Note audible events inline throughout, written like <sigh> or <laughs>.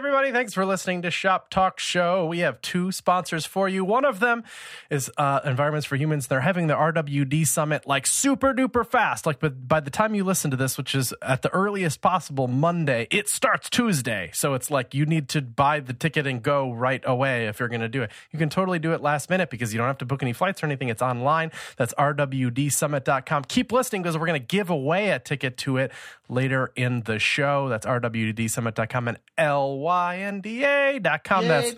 everybody. Thanks for listening to Shop Talk Show. We have two sponsors for you. One of them is uh, Environments for Humans. They're having the RWD Summit like super duper fast. Like, but by the time you listen to this, which is at the earliest possible Monday, it starts Tuesday. So it's like you need to buy the ticket and go right away if you're going to do it. You can totally do it last minute because you don't have to book any flights or anything. It's online. That's rwdsummit.com. Keep listening because we're going to give away a ticket to it later in the show. That's rwdsummit.com and lynda.com. That's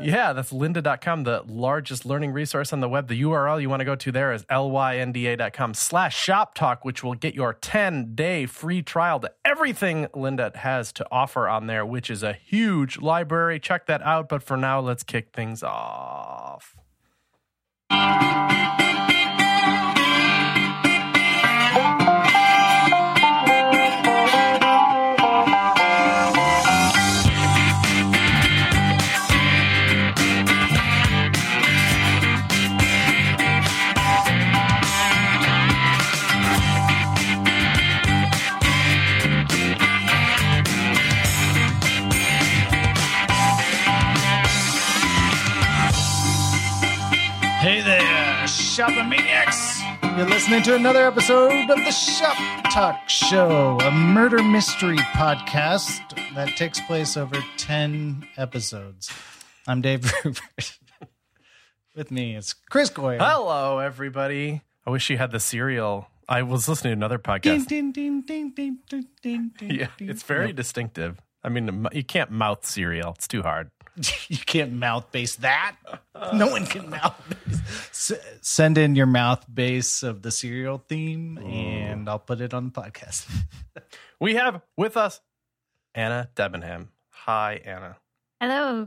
yeah, that's lynda.com, the largest learning resource on the web. The URL you want to go to there is lynda.com slash shop talk, which will get your 10 day free trial to everything Lynda has to offer on there, which is a huge library. Check that out. But for now, let's kick things off. You're listening to another episode of the Shop Talk Show, a murder mystery podcast that takes place over 10 episodes. I'm Dave <laughs> Rupert. With me is Chris Coyier. Hello, everybody. I wish you had the cereal. I was listening to another podcast. Ding, ding, ding, ding, ding, ding, ding, Yeah, it's very distinctive. I mean, you can't mouth Serial; it's too hard. <laughs> you can't mouth bass that. <laughs> No one can mouth bass. S- send in your mouth bass of the serial theme, and I'll put it on the podcast. <laughs> We have with us Anna Debenham. Hi, Anna. Hello.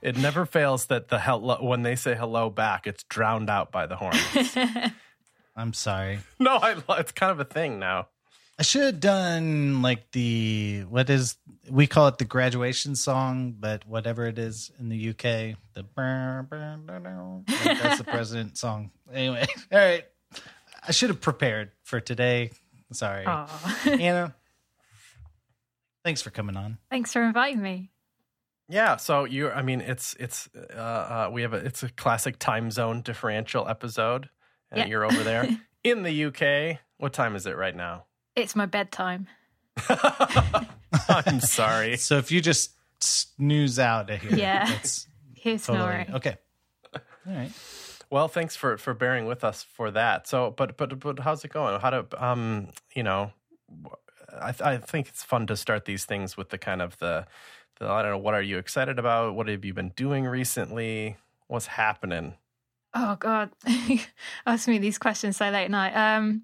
It never fails that the hello when they say hello back, it's drowned out by the horn. I'm sorry. no, I, it's kind of a thing now. I should have done like the what is we call it the graduation song, but whatever it is in the UK, the <laughs> that's the president song. Anyway, <laughs> all right. I should have prepared for today. Sorry, Aw. <laughs> Anna. Thanks for coming on. Thanks for inviting me. Yeah, so you I mean it's it's uh, uh we have a it's a classic time zone differential episode and Yeah. you're over there in the UK. What time is it right now? It's my bedtime. I'm sorry. So if you just snooze out of here, Yeah. that's <laughs> Here's totally snoring. okay. All right. Well, thanks for for bearing with us for that. So, but but but how's it going? How to um you know, I I think it's fun to start these things with the kind of the the I don't know what are you excited about? What have you been doing recently? What's happening? Oh God, <laughs> ask me these questions so late at night. Um,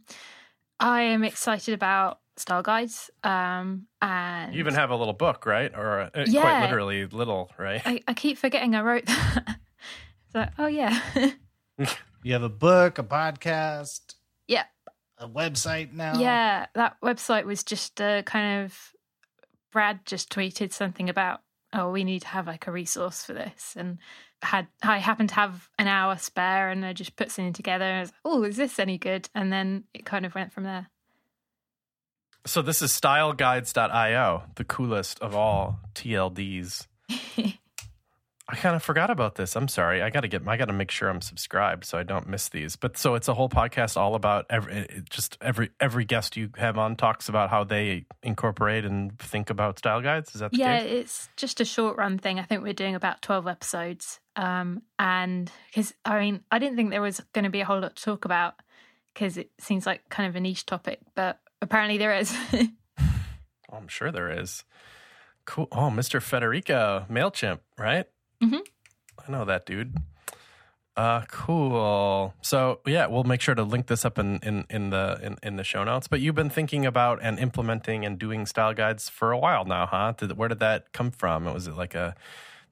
I am excited about style guides. Um, and You even have a little book, right? Or uh, quite literally little, right? I, I keep forgetting I wrote that. <laughs> so oh yeah, <laughs> You have a book, a podcast, yeah, a website now. yeah. That website was just uh, kind of Brad just tweeted something about oh we need to have like a resource for this and had I happened to have an hour spare and I just put something together and I was like, oh is this any good and then it kind of went from there. So this is styleguides.io, the coolest of all TLDs. <laughs> I kind of forgot about this. I'm sorry. I got to get I got to make sure I'm subscribed so I don't miss these. But so it's a whole podcast all about every just every every guest you have on talks about how they incorporate and think about style guides. Is that the Yeah, case? it's just a short run thing. I think we're doing about 12 episodes. Um, and because, I mean, I didn't think there was going to be a whole lot to talk about because it seems like kind of a niche topic, but apparently there is. <laughs> Oh, I'm sure there is. Cool. Oh, Mr. Federico Mailchimp, right? Mhm. I know that dude. Uh, cool. So yeah, we'll make sure to link this up in in in the in, in the show notes. But you've been thinking about and implementing and doing style guides for a while now, huh? Did, where did that come from? Was it like a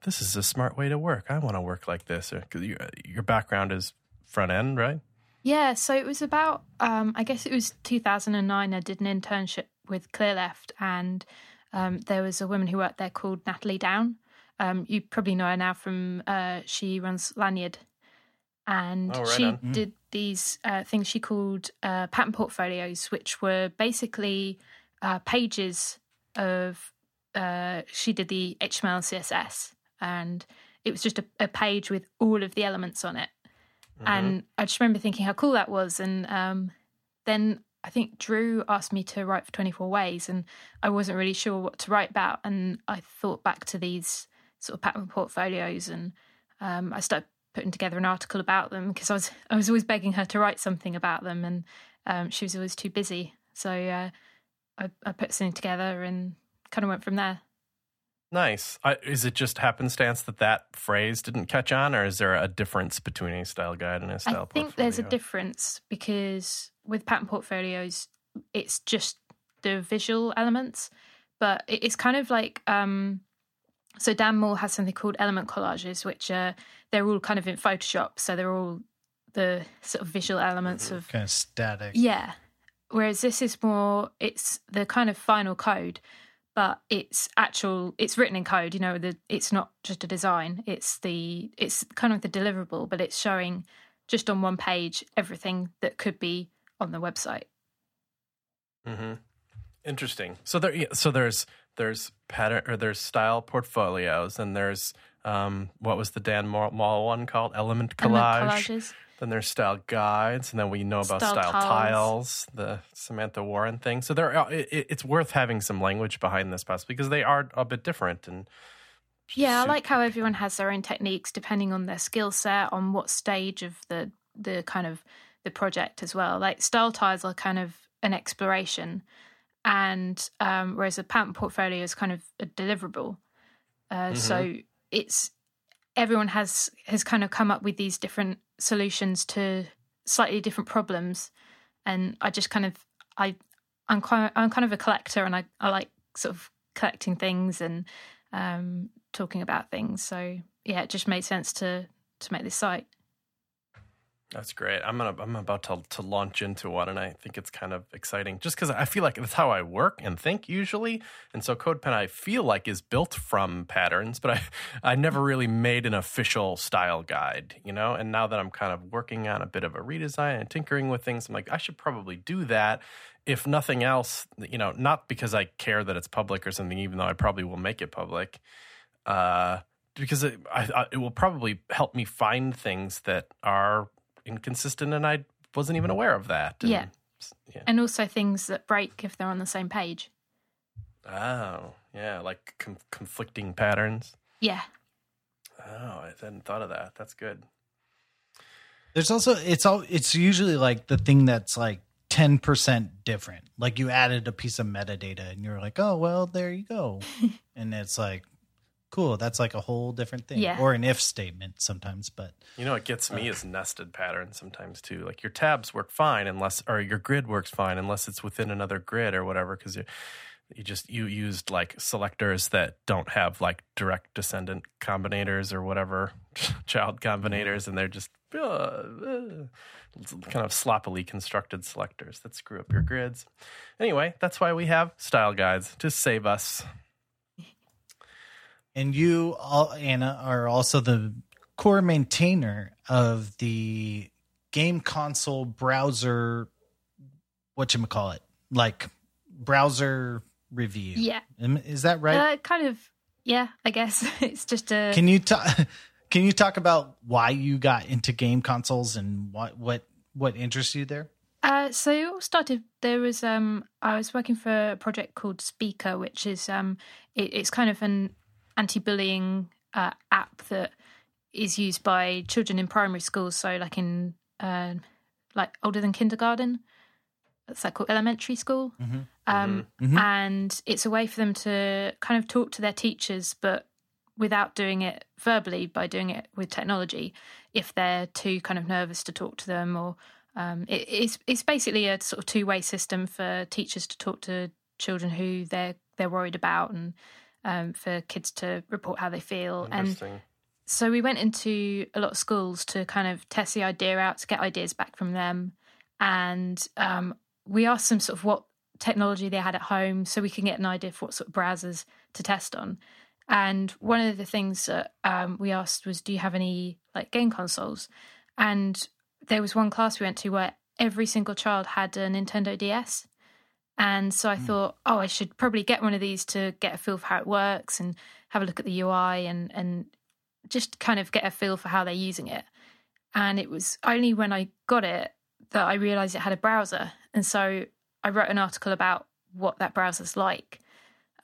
this is a smart way to work? I want to work like this, or your your background is front end, right? yeah, so it was about, um, I guess it was 2009. I did an internship with Clearleft, and um, there was a woman who worked there called Natalie Downe. Um, you probably know her now from uh, she runs Lanyrd, and Oh, right she on. Mm. did these uh, things she called uh, pattern portfolios, which were basically uh, pages of uh, she did the HTML and CSS, and it was just a, a page with all of the elements on it. Mm-hmm. And I just remember thinking how cool that was. And um, then I think Drew asked me to write for 24 Ways, and I wasn't really sure what to write about. And I thought back to these sort of pattern portfolios, and um, I started putting together an article about them because I was I was always begging her to write something about them, and um, she was always too busy. So uh, I, I put something together and kind of went from there. Nice. I, is it just happenstance that that phrase didn't catch on, or is there a difference between a style guide and a style? Portfolio? I think there's a difference because with pattern portfolios, it's just the visual elements, but it's kind of like um, so Dan Mall has something called element collages, which uh, they're all kind of in Photoshop, so they're all the sort of visual elements of Kind of static. yeah. Whereas this is more, it's the kind of final code, but it's actual, it's written in code. You know, the it's not just a design. It's the, it's kind of the deliverable, but it's showing just on one page everything that could be on the website. Mm-hmm. Interesting. So there, so there's there's pattern or there's style portfolios, and there's um, what was the Dan Mall one called? Element collage. collages. Then there's style guides, and then we know about Style style, tiles. tiles. the Samantha Warren thing. So there, are- it, it- it's worth having some language behind this, possibly because they are a bit different. And Yeah, I like how everyone has their own techniques depending on their skill set, on what stage of the the kind of the project as well. Like style tiles are kind of an exploration, and um, whereas a pattern portfolio is kind of a deliverable. Uh, So it's everyone has has kind of come up with these different solutions to slightly different problems, and I just kind of I I'm kind I'm kind of a collector, and I I like sort of collecting things and um, talking about things. So yeah, it just made sense to to make this site. That's great. I'm gonna I'm about to to launch into one, and I think it's kind of exciting, just because I feel like that's how I work and think usually. And so CodePen, I feel like, is built from patterns, but I I never really made an official style guide, you know. And now that I'm kind of working on a bit of a redesign and tinkering with things, I'm like, I should probably do that. If nothing else, you know, not because I care that it's public or something, even though I probably will make it public. Uh, because it, I, it will probably help me find things that are inconsistent and I wasn't even aware of that. And- Yeah. yeah. And also things that break if they're on the same page. Oh, yeah, like com- conflicting patterns. Yeah. Oh, I hadn't thought of that. That's good. There's also it's all it's usually like the thing that's like 10% different. Like you added a piece of metadata and you're like, "Oh, well, there you go." <laughs> and it's like cool, that's like a whole different thing. Yeah. Or an if statement sometimes, but You know, what gets me is nested patterns sometimes too. Like your tabs work fine unless, or your grid works fine unless it's within another grid or whatever. Because you, you just you used like selectors that don't have like direct descendant combinators or whatever <laughs> child combinators, and they're just uh, uh, kind of sloppily constructed selectors that screw up your grids. Anyway, that's why we have style guides to save us. And you, all, Anna, are also the core maintainer of the game console browser. What you call it? Like browser review. Yeah. Is that right? Uh, kind of. Yeah, I guess <laughs> it's just a. can you talk? <laughs> Can you talk about why you got into game consoles and what what what interests you there? Uh, so it all started. There was um, I was working for a project called Speaker, which is um, it, it's kind of an anti-bullying uh, app that is used by children in primary schools. So like in uh, like older than kindergarten, that's like called elementary school. Um, And it's a way for them to kind of talk to their teachers, but without doing it verbally, by doing it with technology, if they're too kind of nervous to talk to them, or um, it, it's it's basically a sort of two way system for teachers to talk to children who they're they're worried about, and um, for kids to report how they feel. And so we went into a lot of schools to kind of test the idea out, to get ideas back from them, and um, we asked them sort of what technology they had at home, so we can get an idea for what sort of browsers to test on. And one of the things that um, we asked was, "Do you have any like game consoles?" And there was one class we went to where every single child had a Nintendo DS, And so I thought, oh, I should probably get one of these to get a feel for how it works and have a look at the UI and and just kind of get a feel for how they're using it. And it was only when I got it that I realized it had a browser. And so I wrote an article about what that browser's like.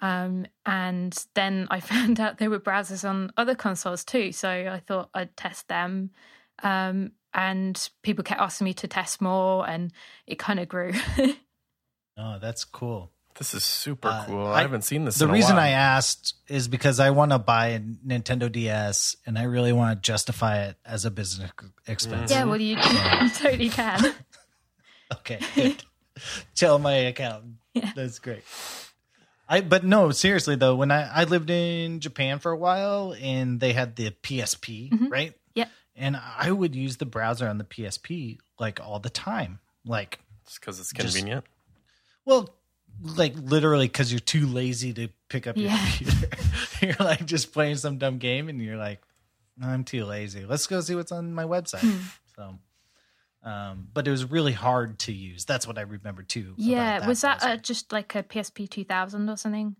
Um, and then I <laughs> found out there were browsers on other consoles too. So I thought I'd test them. Um, and people kept asking me to test more, and it kind of grew. <laughs> Oh, that's cool. This is super Uh, cool. I- I, haven't seen this. The in a reason while. I asked is because I want to buy a Nintendo DS and I really want to justify it as a business expense. yeah, well, you, <laughs> you totally can. <laughs> Okay, good. Tell my accountant. Yeah. That's great. I but no, seriously though, when I I lived in Japan for a while and they had the PSP, Mhm. right? Yeah. And I would use the browser on the PSP like all the time. Like, Just because it's Just- convenient. Well, like literally because you're too lazy to pick up your Yeah. computer. <laughs> you're like just playing some dumb game and you're like, I'm too lazy. Let's go see what's on my website. Hmm. So um, but it was really hard to use. That's what I remember too. yeah, was that browser. uh, just like a PSP 2000 or something?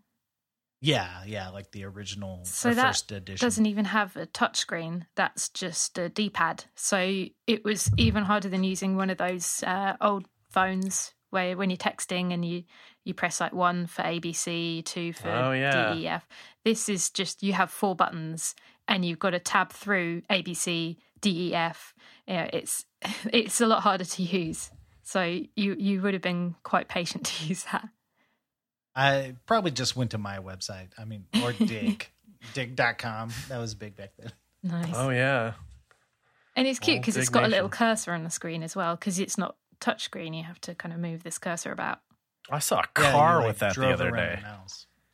Yeah, yeah, like the original So that first edition. Doesn't even have a touchscreen. That's just a D-pad. So it was even harder than using one of those uh, old phones where when you're texting and you you press like one for ABC, two for Oh, yeah. D, E, F. This is just you have four buttons and you've got to tab through ABC, D, E, F. Yeah, it's <laughs> it's a lot harder to use. So you you would have been quite patient <laughs> to use that. I probably just went to my website. I mean, or <laughs> dig. digg.com. That was big back then. Nice. Oh yeah. And it's cute because it's got a little cursor on the screen as well because it's not touchscreen. You have to kind of move this cursor about. I saw a Yeah, you, car like, with that the drove other around day. <laughs>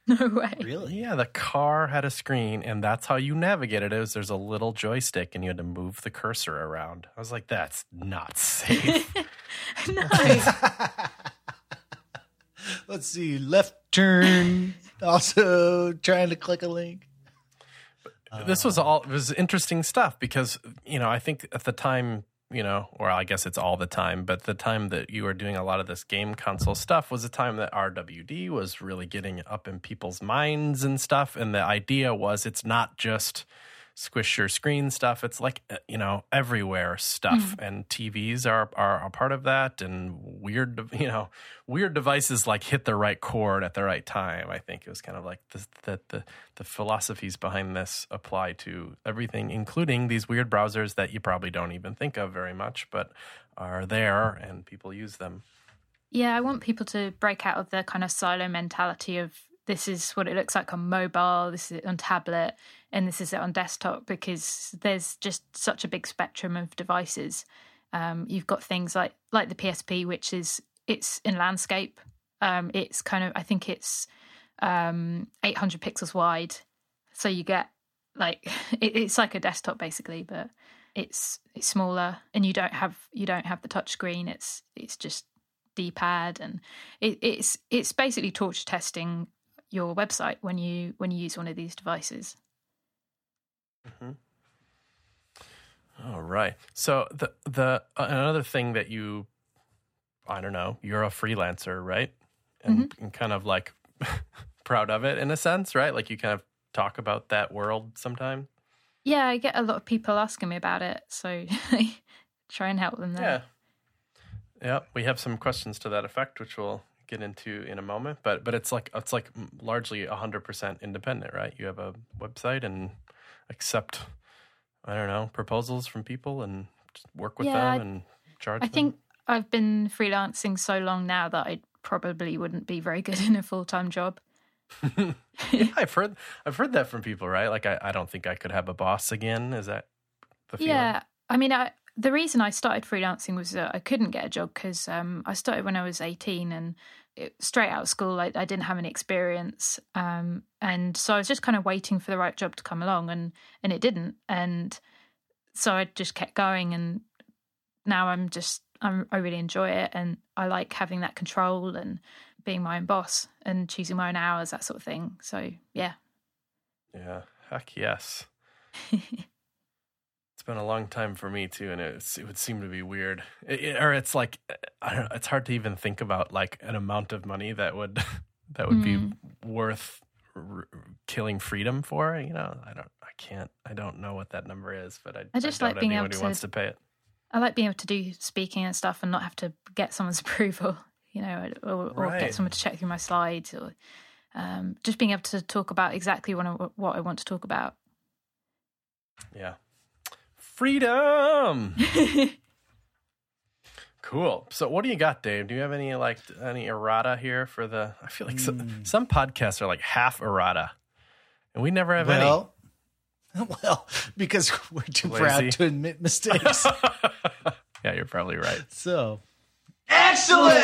No way. Really? Yeah, the car had a screen, and that's how you navigated it. Was there's a little joystick, and you had to move the cursor around. I was like, "That's not <laughs> safe." <laughs> no. Let's see. Left turn. Also trying to click a link. this was all it was interesting stuff because you know I think at the time you know or I guess it's all the time but the time that you were doing a lot of this game console stuff was a time that RWD was really getting up in people's minds and stuff and the idea was it's not just squish your screen stuff. It's like uh, you know everywhere stuff. And TVs are are a part of that. And weird you know weird devices like hit the right chord at the right time I think. It was kind of like the the the, the philosophies behind this apply to everything including these weird browsers that you probably don't even think of very much but are there and people use them. Yeah, I want people to break out of the kind of silo mentality of this is what it looks like on mobile, this is it on tablet, and this is it on desktop because there's just such a big spectrum of devices. Um, you've got things like like the PSP, which is it's in landscape. Um, it's kind of I think it's um, 800 pixels wide, so you get like <laughs> it, it's like a desktop basically, but it's it's smaller and you don't have you don't have the touch screen. It's it's just D-pad and it, it's it's basically torture testing your website when you when you use one of these devices. All right. So the the uh, another thing that you, I don't know, you're a freelancer, right? And, and kind of like <laughs> proud of it in a sense, right? Like you kind of talk about that world sometime. Yeah, I get a lot of people asking me about it, so I <laughs> try and help them Yeah. Yeah. We have some questions to that effect, which we'll get into in a moment. But but it's like it's like largely hundred percent independent, right? You have a website and accept, I don't know, proposals from people and work with Yeah, them and charge. I them. think I've been freelancing so long now that I probably wouldn't be very good <laughs> in a full time job. <laughs> yeah, I've heard I've heard that from people, right? Like I, I don't think I could have a boss again. Is that the feeling? Yeah, I mean, I, the reason I started freelancing was that I couldn't get a job because um, I started when I was eighteen and it, straight out of school, I, I didn't have any experience, um, and so I was just kind of waiting for the right job to come along, and and it didn't, and so I just kept going, and now I'm just I'm, I really enjoy it, and I like having that control and being my own boss and choosing my own hours, that sort of thing. So yeah, Yeah. Heck yes. <laughs> been a long time for me too, and it's, it would seem to be weird, It- it- or it's like I don't know. It's hard to even think about like an amount of money that would <laughs> that would Mm. be worth r- killing freedom for. You know, I don't, I can't, I don't know what that number is, but I, I just doubt like being able who to- wants to pay it. I like being able to do speaking and stuff and not have to get someone's <laughs> approval, you know, or, or Right. get someone to check through my slides, or um, just being able to talk about exactly what I, what I want to talk about. Yeah, freedom. <laughs> Cool. So, what do you got, Dave? Do you have any like any errata here for the? I feel like some, Mm. some podcasts are like half errata, and we never have any. Well, <laughs> well, because we're too Lazy. proud to admit mistakes. <laughs> yeah, you're probably right. so, Excellent!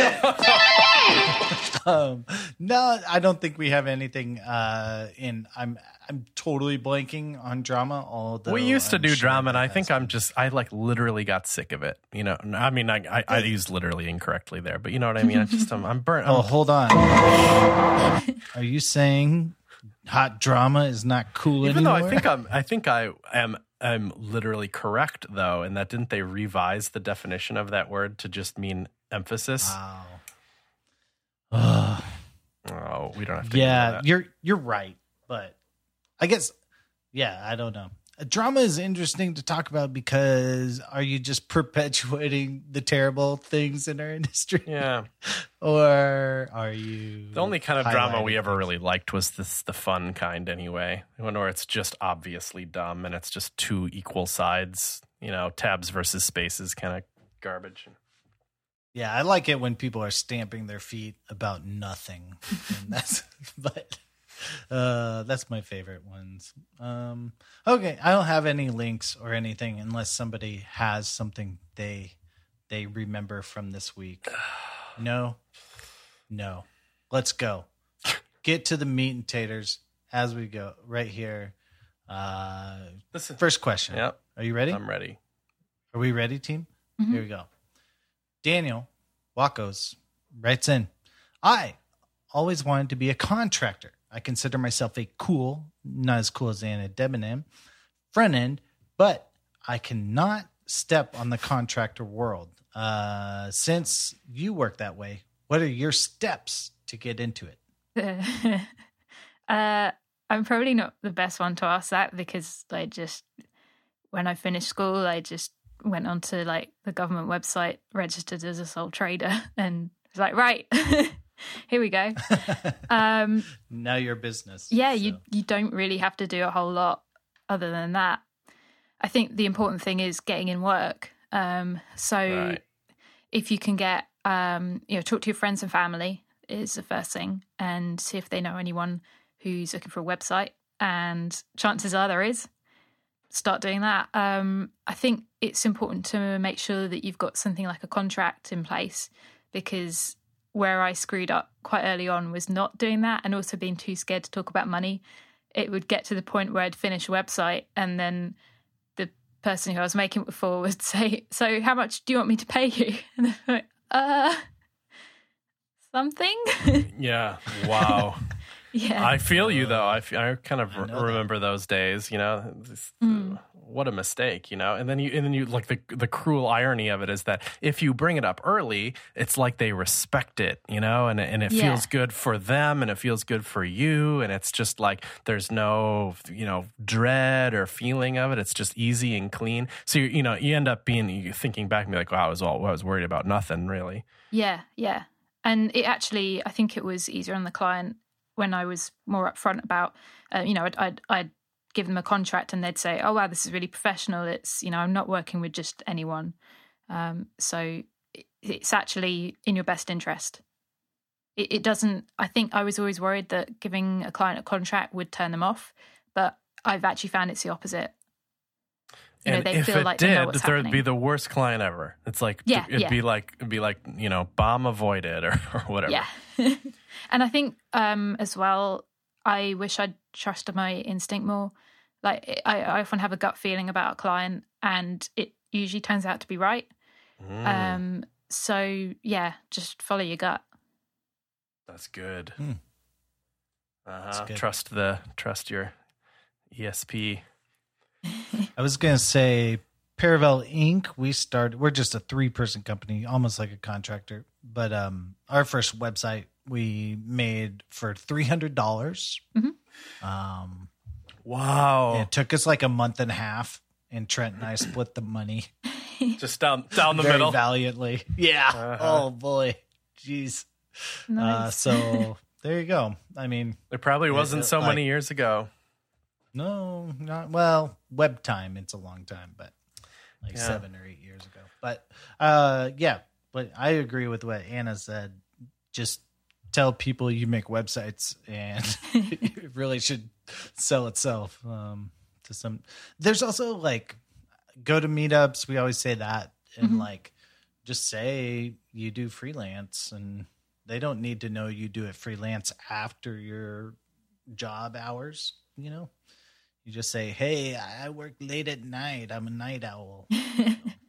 um, no, I don't think we have anything. Uh, in I'm I'm totally blanking on drama. Although we used to I'm do sure drama, and I think I'm just I like literally got sick of it. You know, I mean, I I, I used literally incorrectly there, but you know what I mean. I just I'm, I'm burnt. Oh, I'm, hold on. <laughs> Are you saying hot drama is not cool even though anymore? I think I'm I think I am am literally correct though, and that didn't they revise the definition of that word to just mean emphasis? Wow. Ugh. Oh, we don't have to. yeah, you're you're right, but I guess yeah, I don't know. Drama is interesting to talk about because are you just <laughs> perpetuating the terrible things in our industry, yeah. <laughs> or are you The only kind of drama we ever really liked was this the fun kind anyway. One where it's just obviously dumb and it's just two equal sides, you know, tabs versus spaces kind of garbage. Yeah, I like it when people are stamping their feet about nothing. <laughs> and that's but uh that's my favorite ones. Um okay, I don't have any links or anything unless somebody has something they they remember from this week. <sighs> No. No. Let's go. Get to the meat and taters as we go right here. Uh Listen. first question. Yep, Are you ready? I'm ready. Are we ready, team? Mhm. Here we go. Daniel Wacos writes in I always wanted to be a contractor. I consider myself a cool, not as cool as Anna Debenham, front end, but I cannot step on the contractor world. Uh, since you work that way, what are your steps to get into it? <laughs> uh, I'm probably not the best one to ask that because I just, when I finished school, I just went onto like the government website, registered as a sole trader, <laughs> and was like, right, <laughs> <laughs> here we go. <laughs> Um, now your business. yeah, you you don't really have to do a whole lot other than that. I think the important thing is getting in work. Um, so Right. if you can get, um, you know, talk to your friends and family is the first thing, and see if they know anyone who's looking for a website. And chances are there is. Start doing that. Um, I think it's important to make sure that you've got something like a contract in place because where I screwed up quite early on was not doing that and also being too scared to talk about money. It would get to the point where I'd finish a website and then the person who I was making it for would <laughs> say, So, how much do you want me to pay you? <laughs> And I'm like, Uh, something? <laughs> Yeah. Wow. yeah. I feel you though. I, f- I kind of I know that. remember those days. You know, This- Mm. What a mistake. You know, and then you and then you like the the cruel irony of it is that if you bring it up early, it's like they respect it. You know, and and it Yeah. feels good for them, and it feels good for you, and it's just like there's no you know dread or feeling of it. It's just easy and clean. So you you know you end up being you thinking back and be like, wow, I was all I was worried about nothing really. Yeah, yeah. And it actually, I think it was easier on the client when I was more upfront about, uh, you know, I'd, I'd, I'd give them a contract and they'd say, oh, wow, this is really professional. It's, you know, I'm not working with just anyone. Um, so it's actually in your best interest. It, it doesn't, I think I was always worried that giving a client a contract would turn them off, but I've actually found it's the opposite. You know, and they if feel it like know did, there'd be the worst client ever. It's like Yeah, it'd yeah. be like it'd be like you know bomb avoided or, <laughs> or whatever. Yeah. <laughs> and I think um as well, I wish I'd trusted my instinct more. Like I, I often have a gut feeling about a client and it usually turns out to be right. Mm, Um so yeah, just follow your gut. that's good. Hmm. Uh-huh. good. Trust the trust your ESP. <laughs> I was gonna say Paravel Inc. We started. We're just a three person company, almost like a contractor. But um, our first website we made for three hundred dollars. Mhm. Um, Wow. it took us like a month and a half, and Trent and I split the money <laughs> Just down down the very middle. valiantly. Yeah. Uh-huh. Oh boy. Jeez. Uh, so there you go. I mean, It probably wasn't it- so like- many years ago. no, not well. Web time, it's a long time, but like Yeah. seven or eight years ago. But uh, yeah, but I agree with what Anna said. Just tell people you make websites, and <laughs> it really should sell itself. Um, to some, there's also like go to meetups. We always say that, and Mhm. like just say you do freelance, and they don't need to know you do it freelance after your job hours. You know, you just say, "Hey, I work late at night. I'm a night owl." <laughs>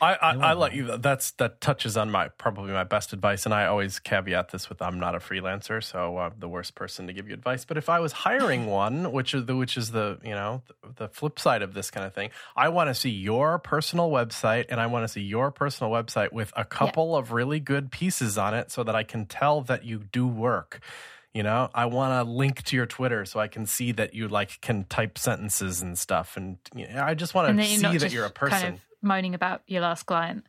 I, I, I let you. That's that touches on my probably my best advice, and I always caveat this with I'm not a freelancer, so I'm the worst person to give you advice. But if I was hiring <laughs> one, which is the which is the you know the, the flip side of this kind of thing, I want to see your personal website, and I want to see your personal website with a couple of really good pieces on it, so that I can tell that you do work. You know, I want to link to your Twitter so I can see that you like can type sentences and stuff, and you know, I just want to see that you're a person. kind of moaning about your last client.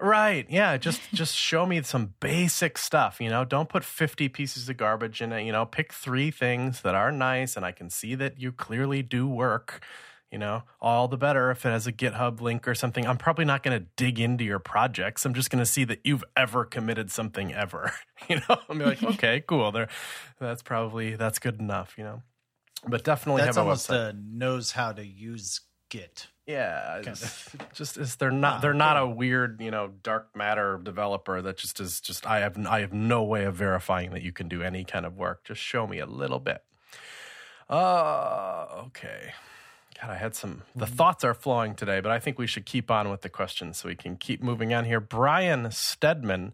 Right. Yeah. Just <laughs> just show me some basic stuff. You know, don't put fifty pieces of garbage in it. You know, pick three things that are nice, and I can see that you clearly do work. You know, all the better if it has a GitHub link or something. I'm probably not going to dig into your projects. I'm just going to see that you've ever committed something ever. <laughs> You know, I'm like, <laughs> okay, cool. There, that's probably that's good enough. You know, but definitely That's have a almost website. a knows how to use Git. Yeah, it's- just is they're not Ah, they're not a weird you know dark matter developer that just is just I have I have no way of verifying that you can do any kind of work. Just show me a little bit. Uh okay. God, I had some. The thoughts are flowing today, but I think we should keep on with the questions so we can keep moving on here. Brian Stedman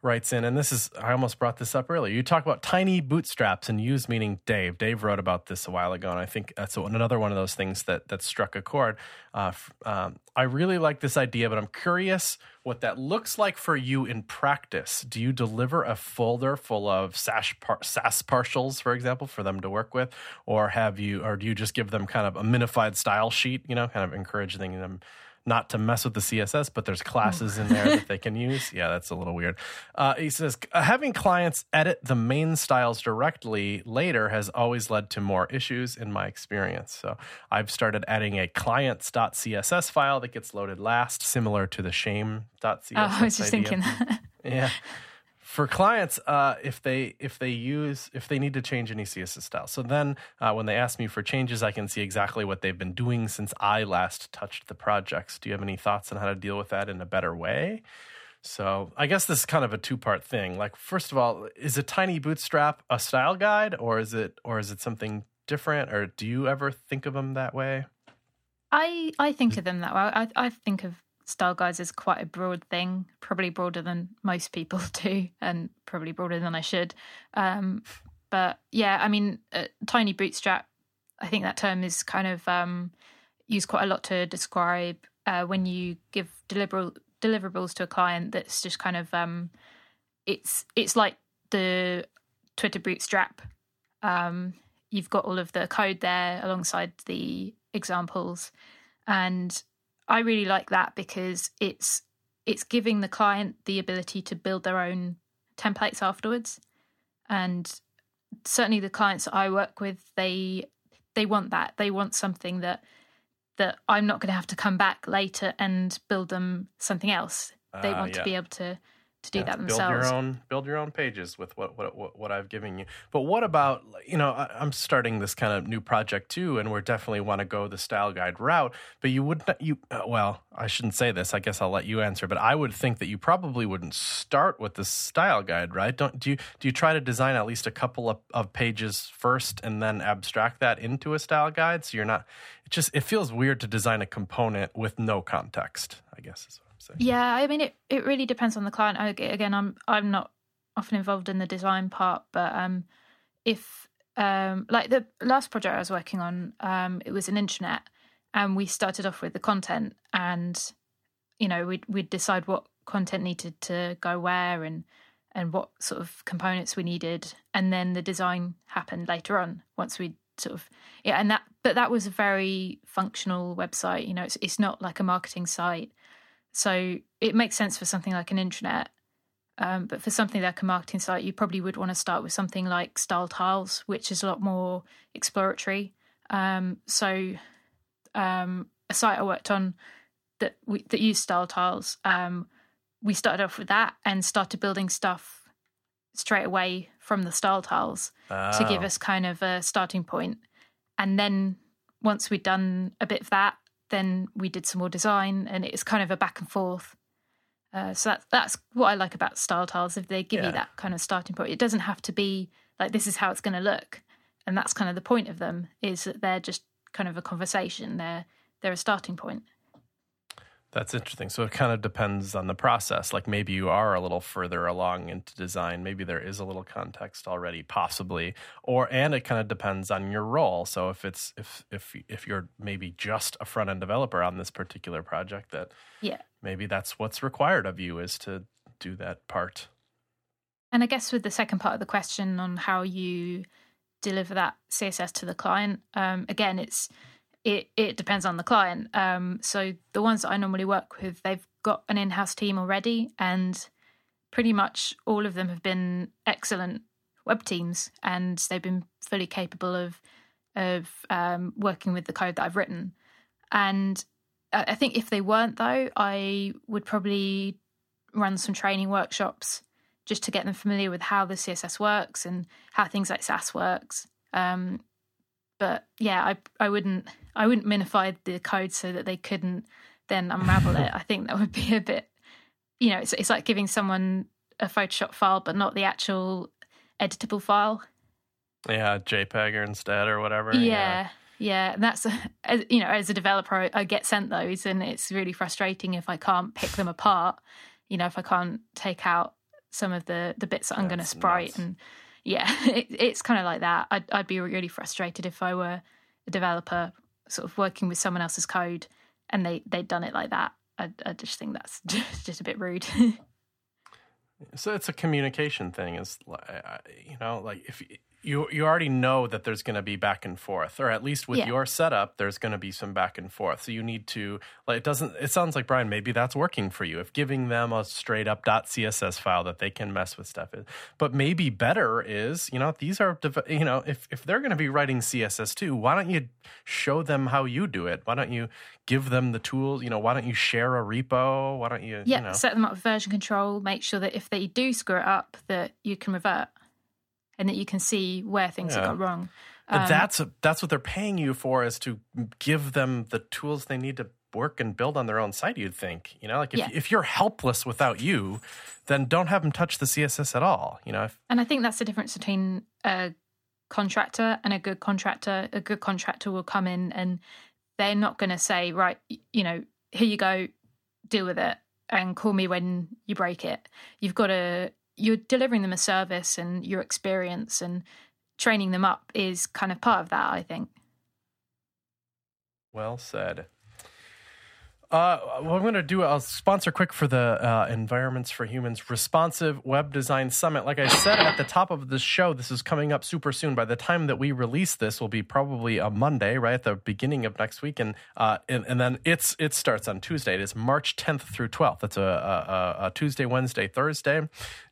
writes in, and this is, I almost brought this up earlier. You talk about tiny bootstraps and use meaning Dave. Dave wrote about this a while ago, and I think that's another one of those things that, that struck a chord. Uh, um, I really like this idea, but I'm curious what that looks like for you in practice. Do you deliver a folder full of Sass, par- Sass partials, for example, for them to work with, or have you, or do you just give them kind of a minified style sheet? You know, kind of encouraging them not to mess with the CSS, but there's classes in there that they can use. <laughs> Yeah, that's a little weird. Uh, he says having clients edit the main styles directly later has always led to more issues in my experience. So I've started adding a clients.css file that gets loaded last, similar to the shame.css. Oh, I was just idea. thinking that. Yeah. <laughs> For clients, uh, if they if they use if they need to change any CSS style, so then uh, when they ask me for changes, I can see exactly what they've been doing since I last touched the projects. Do you have any thoughts on how to deal with that in a better way? So I guess this is kind of a two part thing. Like, first of all, is a tiny bootstrap a style guide, or is it or is it something different? Or do you ever think of them that way? I I think of them that way. I I think of style guides is quite a broad thing, probably broader than most people <laughs> do, and probably broader than I should. Um, but yeah, I mean, tiny bootstrap. I think that term is kind of um, used quite a lot to describe uh, when you give deliverable deliverables to a client. That's just kind of um, it's it's like the Twitter bootstrap. Um, you've got all of the code there alongside the examples, and I really like that because it's it's giving the client the ability to build their own templates afterwards, and certainly the clients that I work with they they want that they want something that that I'm not going to have to come back later and build them something else. They Ah, want yeah. to be able to to do Yeah, that build your own build your own pages with what what what, what I've given you. But what about you know I, I'm starting this kind of new project too, and we definitely want to go the style guide route. But you would not you uh, well I shouldn't say this. I guess I'll let you answer. But I would think that you probably wouldn't start with the style guide, right? Don't do you do you try to design at least a couple of, of pages first and then abstract that into a style guide? So you're not. It just it feels weird to design a component with no context. I guess is what I'm. Yeah, I mean, it, it really depends on the client. Again, I'm I'm not often involved in the design part, but um, if um, like the last project I was working on, um, it was an intranet, and we started off with the content, and you know we'd we'd decide what content needed to go where and and what sort of components we needed, and then the design happened later on once we sort of yeah and that but that was a very functional website you know it's it's not like a marketing site so it makes sense for something like an intranet um, but for something like a marketing site you probably would want to start with something like style tiles which is a lot more exploratory um, so um, a site i worked on that we, that used style tiles um, we started off with that and started building stuff straight away from the style tiles to give Oh. us kind of a starting point. And then once we'd done a bit of that, then we did some more design, and it's kind of a back and forth. Uh, so that's that's what I like about style tiles. If they give Yeah. you that kind of starting point, it doesn't have to be like this is how it's going to look, and that's kind of the point of them is that they're just kind of a conversation. They're they're a starting point. That's interesting. So it kind of depends on the process. Like maybe you are a little further along into design. Maybe there is a little context already, possibly. Or and it kind of depends on your role. So if it's if if if you're maybe just a front end developer on this particular project, that Yeah. maybe that's what's required of you is to do that part. And I guess with the second part of the question on how you deliver that CSS to the client, um, again, it's it it depends on the client. Um, so the ones that I normally work with, they've got an in-house team already, and pretty much all of them have been excellent web teams, and they've been fully capable of of um, working with the code that I've written. And I think if they weren't, though, I would probably run some training workshops just to get them familiar with how the CSS works and how things like Sass works. Um, but yeah, I I wouldn't I wouldn't minify the code so that they couldn't then unravel it. I think that would be a bit, you know, it's it's like giving someone a Photoshop file but not the actual editable file. Yeah, JPEG or instead or whatever. Yeah. Yeah, and that's as- you know, as a developer, I- I get sent those, and it's really frustrating if I can't pick them apart. You know, if I can't take out some of the the bits that I'm going to sprite, nuts. and yeah, <laughs> it, it's kind of like that. I'd I'd be really frustrated if I were a developer, sort of working with someone else's code, and they they'd done it like that. I I just think that's <laughs> just, a bit rude. <laughs> So it's a communication thing. Is li- I- you know, like if you you already know that there's going to be back and forth, or at least with Yeah. your setup, there's going to be some back and forth. So you need to like it doesn't. It sounds like Brian, maybe that's working for you. If giving them a straight up .css file that they can mess with stuff, is. but maybe better is you know these are you know if if they're going to be writing CSS too, why don't you show them how you do it? Why don't you give them the tools? You know, why don't you share a repo? Why don't you yeah, you know set them up with version control. Make sure that if they do screw it up, that you can revert, and that you can see where things Yeah. have gone wrong. But Um, that's that's what they're paying you for is to give them the tools they need to work and build on their own site. You'd think, you know, like if Yeah. if you're helpless without you, then don't have them touch the CSS at all. You know, if, And I think that's the difference between a contractor and a good contractor. A good contractor will come in and they're not going to say, right, you know, here you go, deal with it and call me when you break it. You've got to, you're delivering them a service and your experience and training them up is kind of part of that, I think. well said. Uh, what I'm going to do, I'll sponsor quick for the uh, Environments for Humans Responsive Web Design Summit. Like I said at the top of the show, this is coming up super soon. By the time that we release this, will be probably a Monday, right at the beginning of next week, and uh, and, and then it's it starts on Tuesday. It is March 10th through 12th. It's a, a, a, a Tuesday, Wednesday, Thursday.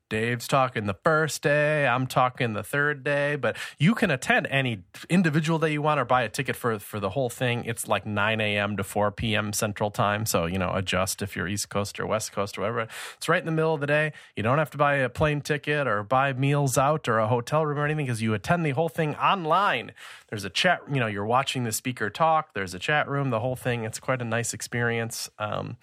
Dave's talking the first day. I'm talking the third day. But you can attend any individual day you want or buy a ticket for for the whole thing. It's like 9 a.m. to 4 p.m. Central Time. So, you know, adjust if you're East Coast or West Coast or whatever. It's right in the middle of the day. You don't have to buy a plane ticket or buy meals out or a hotel room or anything because you attend the whole thing online. There's a chat, you know, you're watching the speaker talk. There's a chat room, the whole thing. It's quite a nice experience. Um,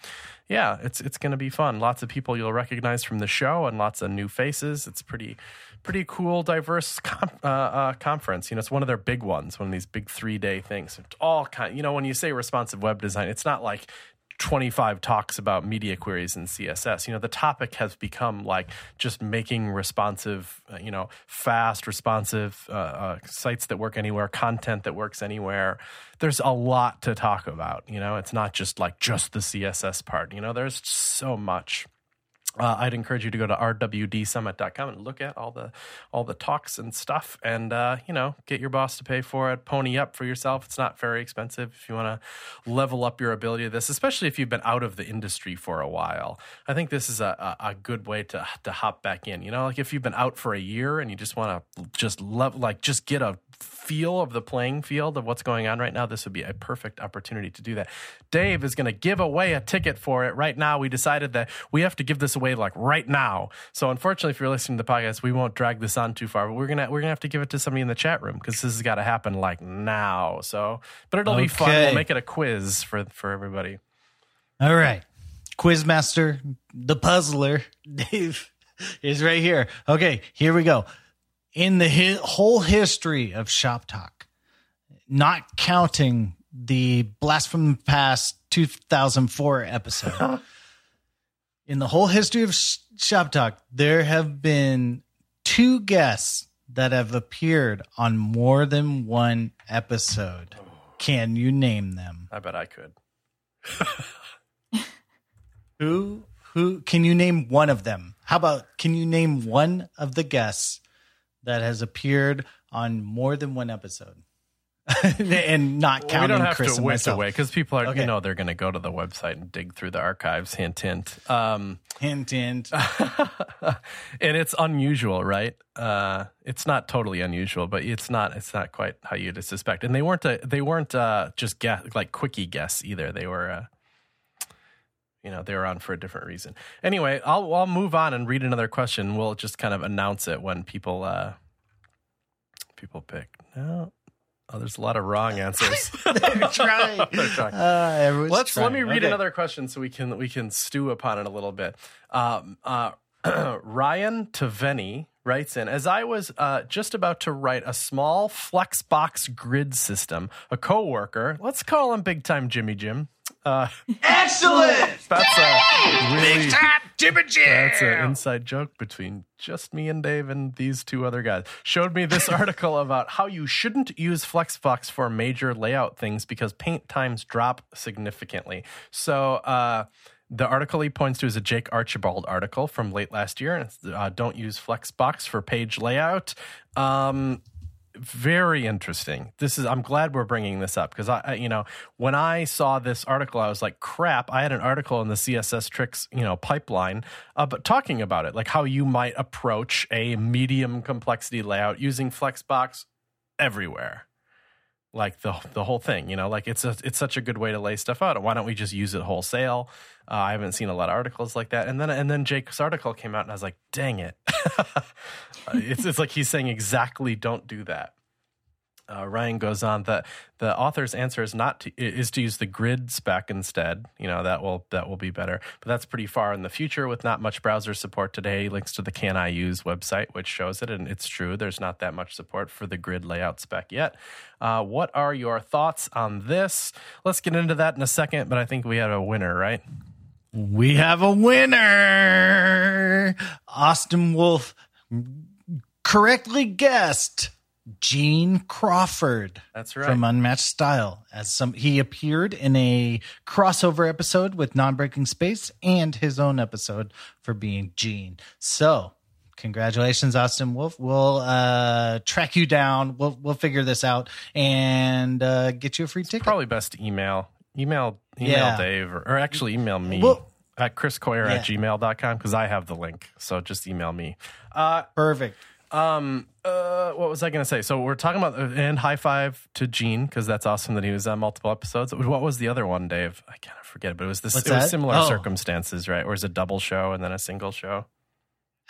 yeah, it's it's going to be fun. Lots of people you'll recognize from the show and lots of new faces. It's pretty pretty cool, diverse <laughs> com- uh, uh, conference. You know, it's one of their big ones, one of these big three day things. It's all kind. You know, when you say responsive web design, it's not like 25 talks about media queries in css you know the topic has become like just making responsive uh, you know fast responsive uh, uh, sites that work anywhere content that works anywhere. There's a lot to talk about you know? It's not just like just the css part you know? There's so much uh, I'd encourage you to go to rwdsummit.com and look at all the all the talks and stuff, and uh, you know, get your boss to pay for it. Pony up for yourself. It's not very expensive if you want to level up your ability to this, especially if you've been out of the industry for a while. I think this is a, a, a good way to to hop back in. You know, like if you've been out for a year and you just want to just love, like just get a feel of the playing field of what's going on right now, this would be a perfect opportunity to do that. Dave is going to give away a ticket for it right now. We decided that we have to give this away like right now. So unfortunately, if you're listening to the podcast, we won't drag this on too far. But we're gonna we're gonna have to give it to somebody in the chat room because this has got to happen like now. So, but it'll be fun. We'll make it a quiz for for everybody. All right. Quizmaster, the puzzler, <laughs> Dave is right here. Okay, here we go. In the hi- whole history of Shop Talk, not counting the Blast from the Past 2004 episode, <laughs> in the whole history of Sh- Shop Talk, there have been two guests that have appeared on more than one episode. Can you name them? I bet I could. <laughs> Who who can you name one of them? How about can you name one of the guests that has appeared on more than one episode? <laughs> and not Well, we counting don't have Chris to and myself. away because people are Okay. you know they're going to go to the website and dig through the archives. Hint, hint. Um, Hint, hint. <laughs> and it's unusual, right? Uh, it's not totally unusual, but it's not. It's not quite how you'd suspect. And they weren't. A, they weren't uh, just guess, like quickie guess either. They were. Uh, you know, they were on for a different reason. Anyway, I'll I'll move on and read another question. We'll just kind of announce it when people uh, people pick. No. Oh, there's a lot of wrong answers. <laughs> They're trying. <laughs> They're trying. Uh, Let's let me read Okay. another question so we can we can stew upon it a little bit. Um, uh, <clears throat> Ryan Taveni writes in as I was uh, just about to write a small Flexbox grid system. A coworker, let's call him Big Time Jimmy Jim. Uh, <laughs> Excellent! that's a really Jimmy that's an inside joke between just me and Dave and these two other guys. Showed me this <laughs> article about how you shouldn't use Flexbox for major layout things because paint times drop significantly. So, uh, the article he points to is a Jake Archibald article from late last year, and it's uh, don't use Flexbox for page layout. Um, very interesting. This is I'm glad we're bringing this up because I, I you know when I saw this article I was like crap I had an article in the CSS-Tricks you know pipeline uh, but talking about it like how you might approach a medium complexity layout using Flexbox everywhere like the the whole thing you know? Like it's a it's such a good way to lay stuff out. Why don't we just use it wholesale? Uh, I haven't seen a lot of articles like that. And then and then Jake's article came out and I was like dang it. <laughs> It's it's like he's saying exactly don't do that uh, Ryan goes on that the author's answer is not to, is to use the grid spec instead. You know that will that will be better, but that's pretty far in the future with not much browser support today. He links to the Can I Use website, which shows it, and it's true. There's not that much support for the grid layout spec yet. Uh, what are your thoughts on this? Let's get into that in a second, but I think we had a winner, right? We have a winner. Austin Wolf correctly guessed Gene Crawford. That's right. From Unmatched Style. As some he appeared in a crossover episode with Non-Breaking Space and his own episode for being Gene. So congratulations, Austin Wolf. We'll uh track you down. We'll we'll figure this out and uh get you a free ticket. Probably best email email email Yeah. Dave or, or actually email me Well- at chriscoyier at Yeah. gmail.com because I have the link. So just email me. Uh, Perfect. Um, uh, what was I going to say? So we're talking about and high five to Gene because that's awesome that he was on multiple episodes. What was the other one, Dave? I kind of forget it, but it was this. What's it was similar Oh. circumstances, right? Or is it a double show and then a single show?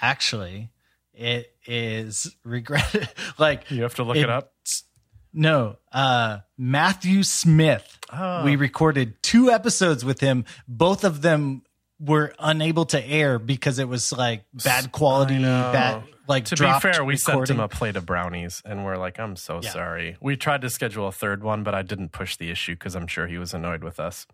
Actually, it is regretted. <laughs> like You have to look it, up. No, uh, Matthew Smith. Oh. We recorded two episodes with him. Both of them were unable to air because it was like bad quality, bad like. To be fair, we sent him a plate of brownies, and we're like, "I'm so Yeah. sorry." We tried to schedule a third one, but I didn't push the issue because I'm sure he was annoyed with us.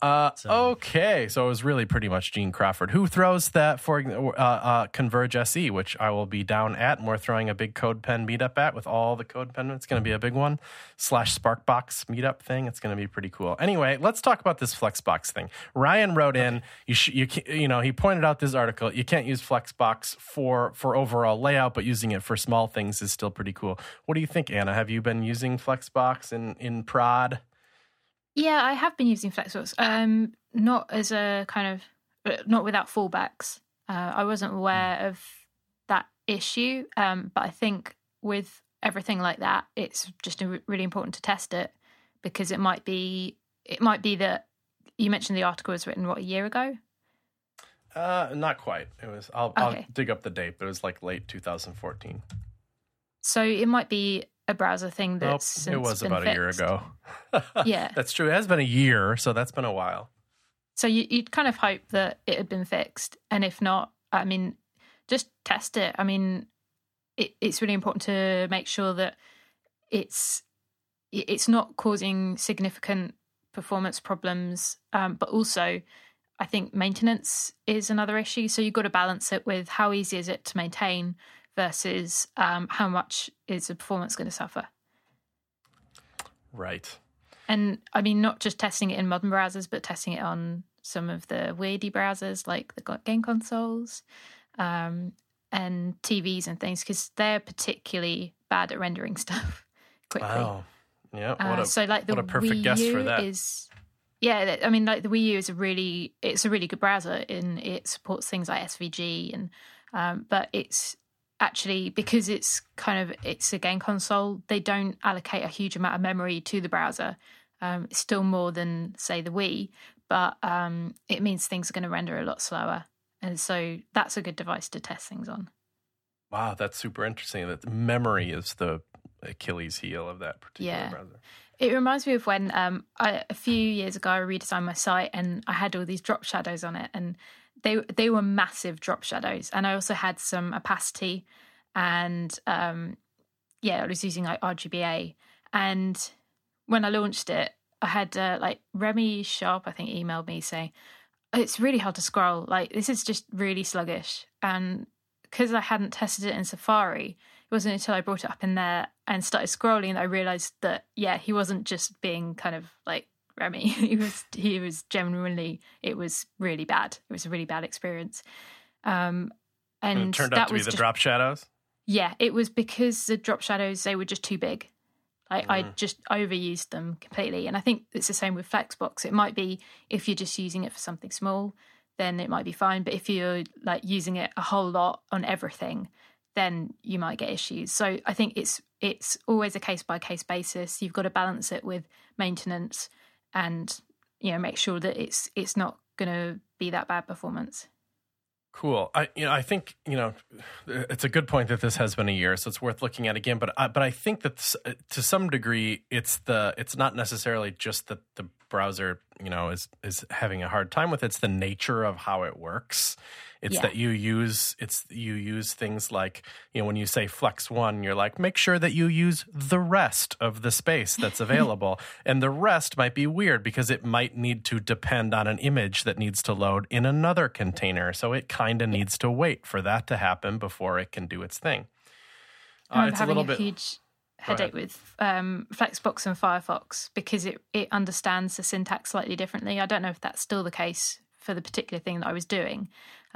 Uh, So- Okay, so it was really pretty much Gene Crawford who throws that for uh, uh, Converge SE, which I will be down at, and we're throwing a big CodePen meetup at with all the CodePen. It's going to be a big one slash Sparkbox meetup thing. It's going to be pretty cool. Anyway, let's talk about this Flexbox thing. Ryan wrote in, you sh- you you know he pointed out this article. You can't use Flexbox for for overall layout, but using it for small things is still pretty cool. What do you think, Anna? Have you been using Flexbox in in prod? Yeah, I have been using Flexbox. Um, not as a kind of, uh, not without fallbacks. Uh, I wasn't aware of that issue, um, but I think with everything like that, it's just really important to test it because it might be, it might be that you mentioned the article was written what a year ago. Uh, not quite. It was. I'll, I'll dig up the date, but it was like late 2014. So it might be a browser thing Nope, that's since it was about a year ago. <laughs> Yeah. that's true. It has been a year, so that's been a while. So you, you'd kind of hope that it had been fixed, and if not, I mean, just test it. I mean, it, it's really important to make sure that it's it's not causing significant performance problems, um, but also, I think maintenance is another issue. So you've got to balance it with how easy is it to maintain versus um, how much is the performance going to suffer. Right. And I mean, not just testing it in modern browsers, but testing it on some of the weirdy browsers like the game consoles um, and TVs and things, because they're particularly bad at rendering <laughs> stuff quickly. Wow. Yeah. Uh, What a, so, like the what a perfect Wii guest U for that. is, yeah. I mean, like the Wii U is a really, it's a really good browser, and it supports things like SVG, and um, but it's actually because it's kind of it's a game console. They don't allocate a huge amount of memory to the browser. Um, it's still more than say the Wii, but um, it means things are going to render a lot slower, and so that's a good device to test things on. wow, that's super interesting. That the memory is the Achilles heel of that particular Yeah. browser. It reminds me of when um, I, a few years ago I redesigned my site and I had all these drop shadows on it, and they they were massive drop shadows, and I also had some opacity, and um, yeah, I was using like RGBA, and when I launched it, I had uh, like Remy Sharp, I think, emailed me saying it's really hard to scroll. Like this is just really sluggish, and because I hadn't tested it in Safari, it wasn't until I brought it up in there and started scrolling that I realized that yeah, he wasn't just being kind of like Remy. <laughs> he was he was genuinely it was really bad. It was a really bad experience. Um, and, And it turned that out to be the just- drop shadows. yeah, it was because the drop shadows they were just too big. Like I Mm. just overused them completely, and I think it's the same with Flexbox. It might be if you're just using it for something small, then it might be fine. But if you're like using it a whole lot on everything, then you might get issues. So I think it's it's always a case by case basis. You've got to balance it with maintenance, and you know make sure that it's it's not going to be that bad performance. Cool. I you know I think you know <sighs> it's a good point that this has been a year, so it's worth looking at again. But I, but I think that s- uh, to some degree, it's the it's not necessarily just that the browser you know is is having a hard time with. it. It's the nature of how it works. It's Yeah. that you use it's you use things like you know when you say flex one, you're like make sure that you use the rest of the space that's <laughs> available, and the rest might be weird because it might need to depend on an image that needs to load in another container. So it kind of needs to wait for that to happen before it can do its thing. Uh, remember it's a having little a, bit. huge headache with um, Flexbox and Firefox because it, it understands the syntax slightly differently. I don't know if that's still the case for the particular thing that I was doing,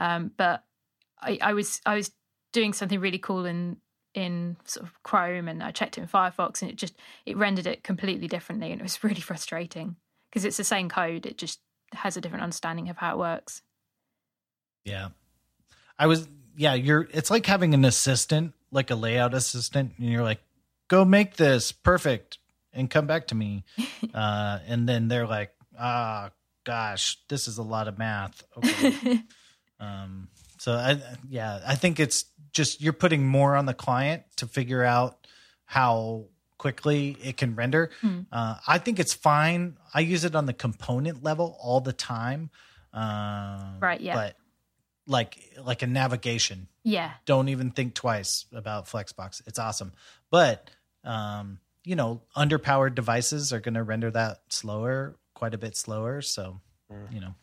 um, but I, I was I was doing something really cool in in sort of Chrome, and I checked it in Firefox, and it just it rendered it completely differently, and it was <laughs> really frustrating because it's the same code, it just has a different understanding of how it works. Yeah. I was yeah, you're it's like having an assistant, like a layout assistant, and you're like, go make this perfect and come back to me. <laughs> uh and then they're like, ah gosh, this is a lot of math. <laughs> Okay. Um so I yeah, I think it's just you're putting more on the client to figure out how quickly it can render. Hmm. Uh, I think it's fine. I use it on the component level all the time. Um, Right, yeah. But like like a navigation, yeah, don't even think twice about Flexbox. It's awesome. But um, you know, underpowered devices are going to render that slower, quite a bit slower. So you know,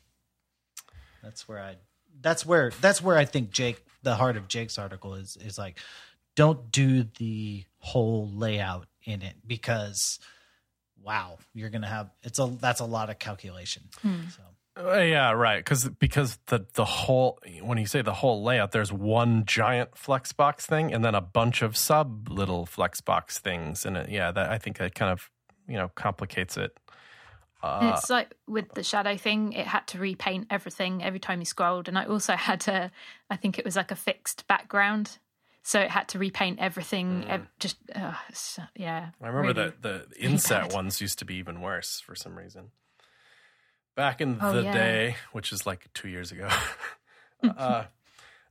that's where I that's where that's where I think Jake the heart of Jake's article is is like don't do the whole layout in it because wow, you're gonna have it's a that's a lot of calculation. So Uh, yeah, right. Because because the the whole when you say the whole layout, there's one giant Flexbox thing and then a bunch of sub little Flexbox things, and it, yeah, that I think that kind of you know complicates it. And Uh, it's like with the shadow thing, it had to repaint everything every time you scrolled. And I also <laughs> had to, I think it was like a fixed background. So it had to repaint everything. ev- just, uh, so- yeah. I remember really- that the inset ones used to be even worse for some reason. Back in Oh, the yeah. day, which is like two years ago. <laughs> <laughs> uh,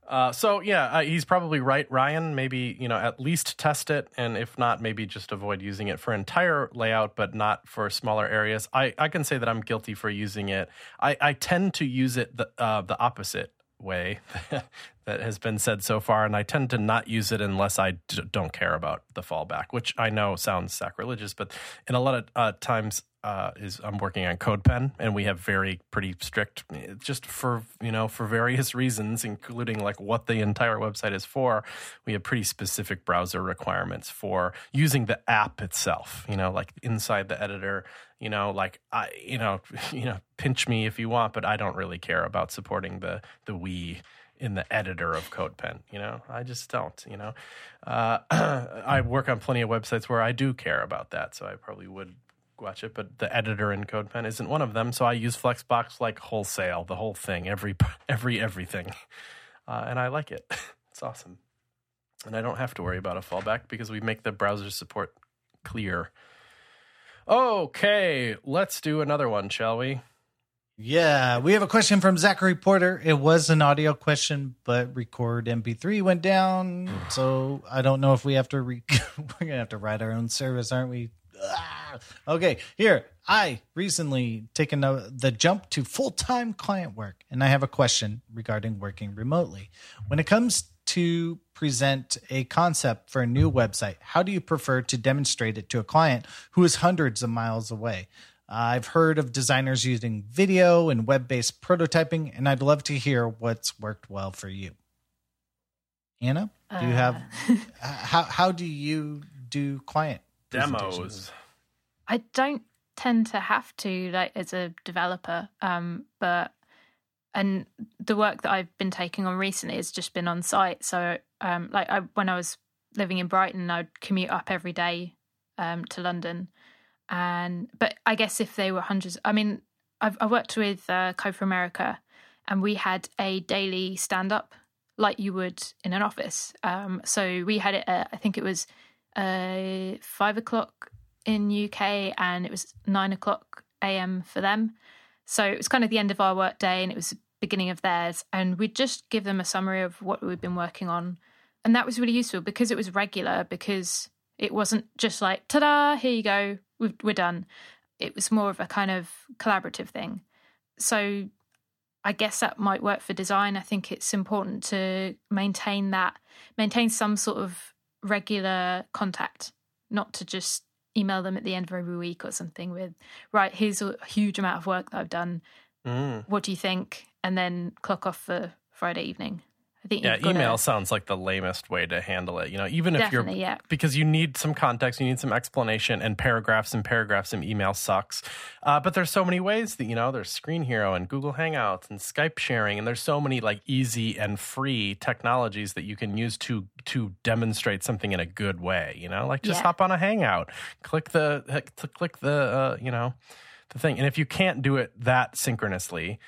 uh, so yeah, uh, he's probably right, Ryan. Maybe you know at least test it, and if not, maybe just avoid using it for entire layout, but not for smaller areas. I, I can say that I'm guilty for using it. I, I tend to use it the uh, the opposite way <laughs> that has been said so far, and I tend to not use it unless I d- don't care about the fallback, which I know sounds sacrilegious, but in a lot of uh, times uh, is I'm working on CodePen, and we have very pretty strict, just for you know for various <laughs> reasons, including like what the entire website is for. We have pretty specific browser requirements for using the app itself. You know, like inside the editor. You know, like I, you know, <laughs> you know, pinch me if you want, but I don't really care about supporting the the we in the editor of CodePen. You know, I just don't. You know, uh, <clears throat> I work on plenty of websites where I do care about that, so I probably would watch it. But the editor in CodePen isn't one of them, so I use Flexbox like wholesale, the whole thing, every <laughs> every everything, uh, and I like it. <laughs> It's awesome, and I don't have to worry about a fallback because we make the browser support clear. Okay, let's do another one, shall we? Yeah, we have a question from Zachary Porter. It was an audio question, but record MP3 went down, so I don't know if we have to. Re- <laughs> We're gonna have to write our own service, aren't we? Ah. Okay, here I recently taken a, the jump to full time client work, and I have a question regarding working remotely. When it comes to present a concept for a new website, how do you prefer to demonstrate it to a client who is hundreds of miles away? I've heard of designers using video and web based prototyping, and I'd love to hear what's worked well for you. Anna, do you have Uh, <laughs> how how do you do client? Demos. I don't tend to have to like as a developer, um, but and the work that I've been taking on recently has just been on site. So, um, like I, when I was living in Brighton, I'd commute up every day um, to London, and but I guess if they were hundreds, I mean, I've I worked with uh, Code for America, and we had a daily stand up like you would in an office. Um, so we had it. At, I think it was uh, five o'clock in UK, and it was nine o'clock AM for them. So it was kind of the end of our work day, and it was the beginning of theirs. And we'd just give them a summary of what we'd been working on, and that was really useful because it was regular. Because it wasn't just like ta-da, here you go, we've, we're done. It was more of a kind of collaborative thing. So I guess that might work for design. I think it's important to maintain that, maintain some sort of regular contact, not to just email them at the end of every week or something with, right, here's a huge amount of work that I've done. Mm. What do you think? And then clock off for Friday evening. I think Yeah, email to, sounds like the lamest way to handle it. You know, even if you're yeah. because you need some context, you need some explanation, and paragraphs and paragraphs and email sucks. Uh, but there's so many ways that you know there's Screenhero and Google Hangouts and Skype sharing, and there's so many like easy and free technologies that you can use to to demonstrate something in a good way. You know, like just Yeah. hop on a Hangout, click the click the uh, you know the thing, and if you can't do it that synchronously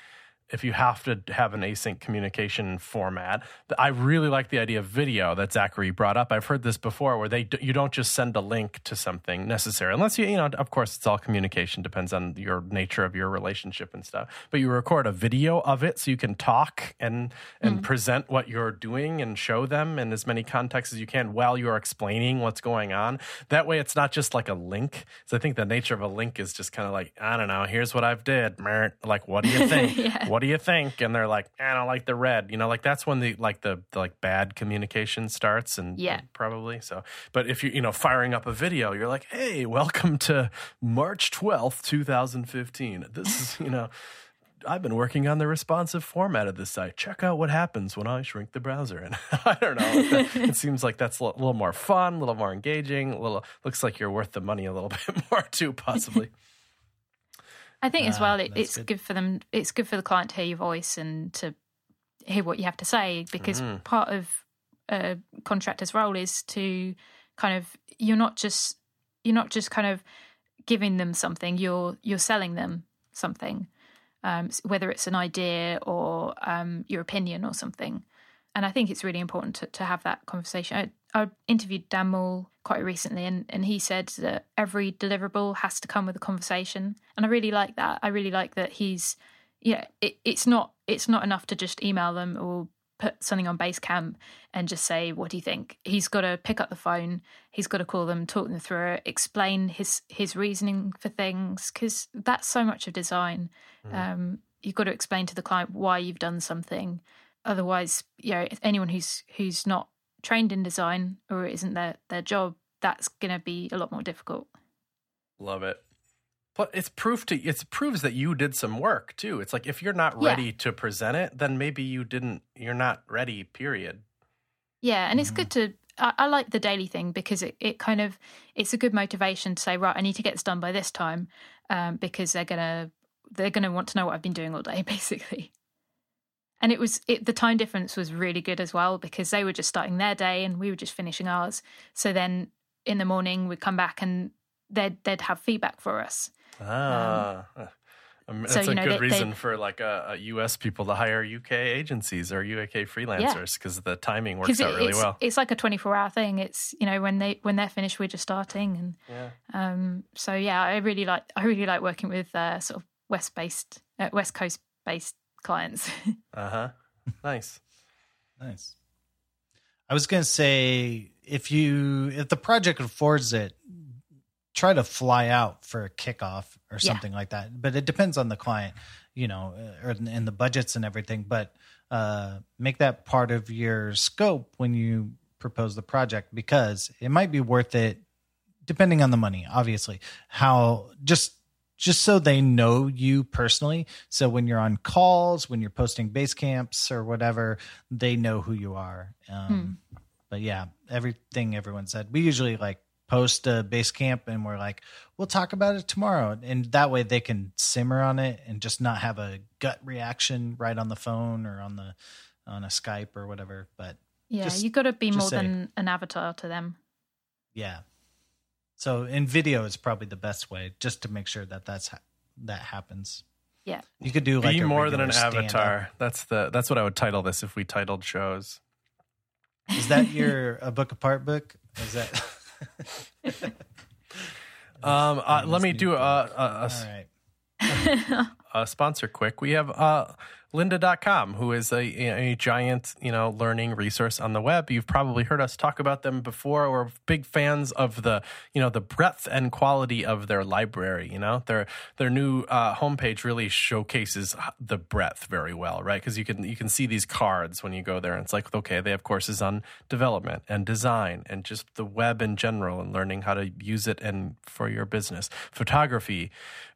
if you have to have an async communication format. I really like the idea of video that Zachary brought up. I've heard this before, where they you don't just send a link to something necessary, unless you you know. Of course, it's all communication depends on your nature of your relationship and stuff. But you record a video of it so you can talk and and mm-hmm. present what you're doing and show them in as many contexts as you can while you're explaining what's going on. That way, it's not just like a link. So I think the nature of a link is just kind of like I don't know. Here's what I've did. Like, what do you <laughs> think? Yeah. What do you think? And they're like, eh, I don't like the red. You know, like that's when the like the, the like bad communication starts and Yeah. and probably so. But if you you know firing up a video, you're like, hey, welcome to March twelfth, two thousand fifteen. This is you know. I've been working on the responsive format of this site. Check out what happens when I shrink the browser. And <laughs> I don't know. it seems like that's a little more fun, a little more engaging, a little looks like you're worth the money a little <laughs> bit more too, possibly. I think as Ah, well, it, it's good. good. for them. It's good for the client to hear your voice and to hear what you have to say because part of a contractor's role is to kind of you're not just you're not just kind of giving them something. You're you're selling them something, um, whether it's an idea or um, your opinion or something. And I think it's really important to, to have that conversation. I, interviewed Dan Mall quite recently, and, and he said that every deliverable has to come with a conversation. And I really like that. I really like that he's, yeah, it, it's not it's not enough to just email them or put something on Basecamp and just say, "What do you think?" He's got to pick up the phone. He's got to call them, talk them through it, explain his his reasoning for things because that's so much of design. Um, you've got to explain to the client why you've done something. Otherwise, you know, anyone who's who's not trained in design or it isn't their their job, that's going to be a lot more difficult. Love it. But it's proof to it proves that you did some work too. It's like if you're not Yeah. ready to present it, then maybe you didn't. You're not ready. Period. Yeah, and it's good to. I, I like the daily thing because it, it kind of it's a good motivation to say right, I need to get this done by this time, um, because they're gonna they're gonna want to know what I've been doing all day, <laughs> basically. And it was it, the time difference was really good as well because they were just starting their day and we were just finishing ours. So then in the morning we'd come back and they'd they'd have feedback for us. Ah, um, <laughs> that's so, a know, good they- reason they- for like uh, uh, U.S. people to hire UK agencies or UK freelancers because the timing works out really it's, well. it's like a 24 hour thing it's you know when they when they're finished we're just starting and Yeah. um so yeah i really like i really like working with uh sort of west based uh, west coast based clients <laughs> Uh huh. Nice. Nice. I was gonna say if you if the project affords it, try to fly out for a kickoff or Yeah. something like that. But it depends on the client, you know, uh, or and the budgets and everything. But uh, make that part of your scope when you propose the project because it might be worth it, depending on the money. Obviously, how just just so they know you personally. So when you're on calls, when you're posting Basecamps or whatever, they know who you are. Um, But yeah, everything everyone said. We usually like post a Basecamp and we're like, we'll talk about it tomorrow. And that way they can simmer on it and just not have a gut reaction right on the phone or on the on a Skype or whatever. But yeah Just- you've got to be more say. than an avatar to them yeah. So in video is probably the best way just to make sure that that's ha- that happens. yeah You could do like Be a more than an stand-up. avatar. That's the that's what I would title this if we titled shows. Is that your a book apart book? Is that <laughs> Um, uh, let me do new a, a, a, all right? <laughs> a sponsor quick. We have uh, lynda.com, who is a, a giant, you know, learning resource on the web. You've probably heard us talk about them before. We're big fans of the, you know, the breadth and quality of their library, you know. Their their new uh, homepage really showcases the breadth very well, right? Because you can you can see these cards when you go there and it's like, okay, they have courses on development and design and just the web in general and learning how to use it and for your business. Photography,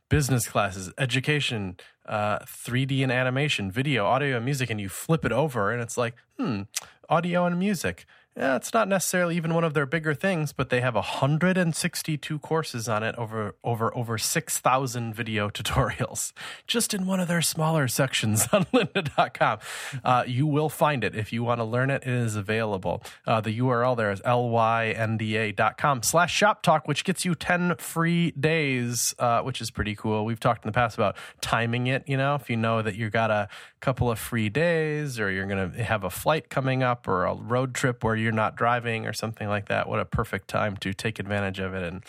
business classes, education, uh, 3D and animation, video, audio, and music, and you flip it over, and it's like, hmm, audio and music. Yeah, it's not necessarily even one of their bigger things, but they have 162 courses on it over over over 6,000 video <laughs> tutorials just in one of their smaller sections <laughs> on lynda.com. Uh, you will find it if you want to learn it. It is available. Uh, the URL there is lynda.com slash shop talk, which gets you 10 free days, uh, which is pretty cool. We've talked in the past about timing it. You know, if you know that you got a couple of free days or you're going to have a flight coming up or a road trip where you're not driving or something like that, what a perfect time to take advantage of it and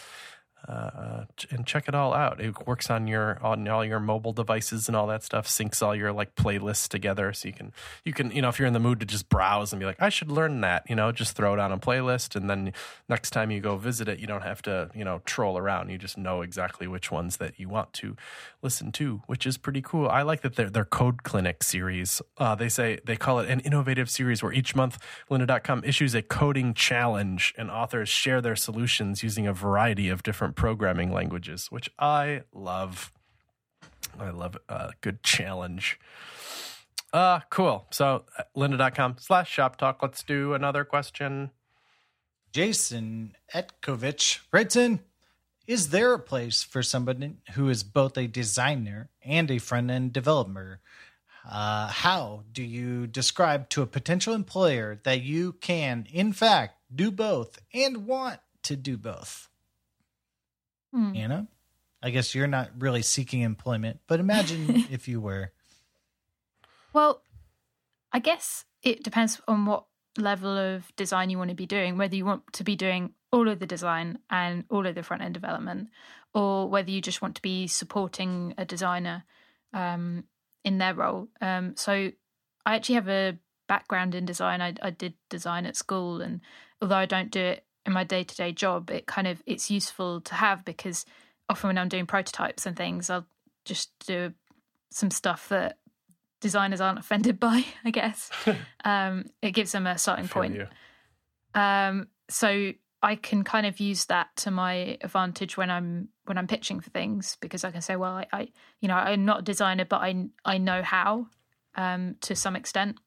uh, and check it all out. It works on your on all your mobile devices and all that stuff. Syncs all your like playlists together, so you can you can you know if you're in the mood to just browse and be like, I should learn that. You know, just throw it on a playlist, and then next time you go visit it, you don't have to you know troll around. You just know exactly which ones that you want to listen to, which is pretty cool. I like that their their Code Clinic series. Uh, they say they call it an innovative series where each month Lynda.com issues a coding challenge, and authors share their solutions using a variety of different programming languages, which I love. I love a good challenge. Uh, cool. So, uh, lynda.com slash shop talk. Let's do another question. Jason Etkovich writes in Is there a place for somebody who is both a designer and a front end developer? Uh, how do you describe to a potential employer that you can, in fact, do both and want to do both? Hmm. Anna? I guess you're not really seeking employment, but imagine <laughs> if you were. Well, I guess it depends on what level of design you want to be doing, whether you want to be doing all of the design and all of the front end development, or whether you just want to be supporting a designer um, in their role. Um, so I actually have a background in design. I, I did design at school, and although I don't do it in my day to day job, it kind of it's useful to have because often when I'm doing prototypes and things, I'll just do some stuff that designers aren't <laughs> offended by. I guess <laughs> um, it gives them a starting point. Um, so I can kind of use that to my advantage when I'm when I'm pitching for things because I can say, well, I, I you know, I'm not a designer, but I I know how um, to some extent.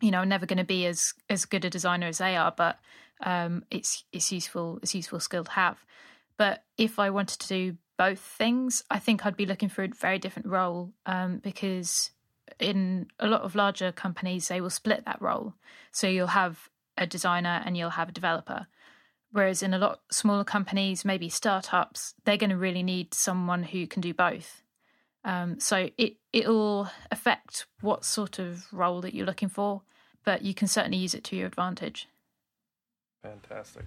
You know, I'm never going to be as as good a designer as they are, but um, it's it's useful it's useful skill to have. But if I wanted to do both things, I think I'd be looking for a very different role um, because in a lot of larger companies they will split that role. So you'll have a designer and you'll have a developer. Whereas in a lot smaller companies, maybe startups, they're going to really need someone who can do both. Um, so it it'll affect what sort of role that you're looking for, but you can certainly use it to your advantage. Fantastic.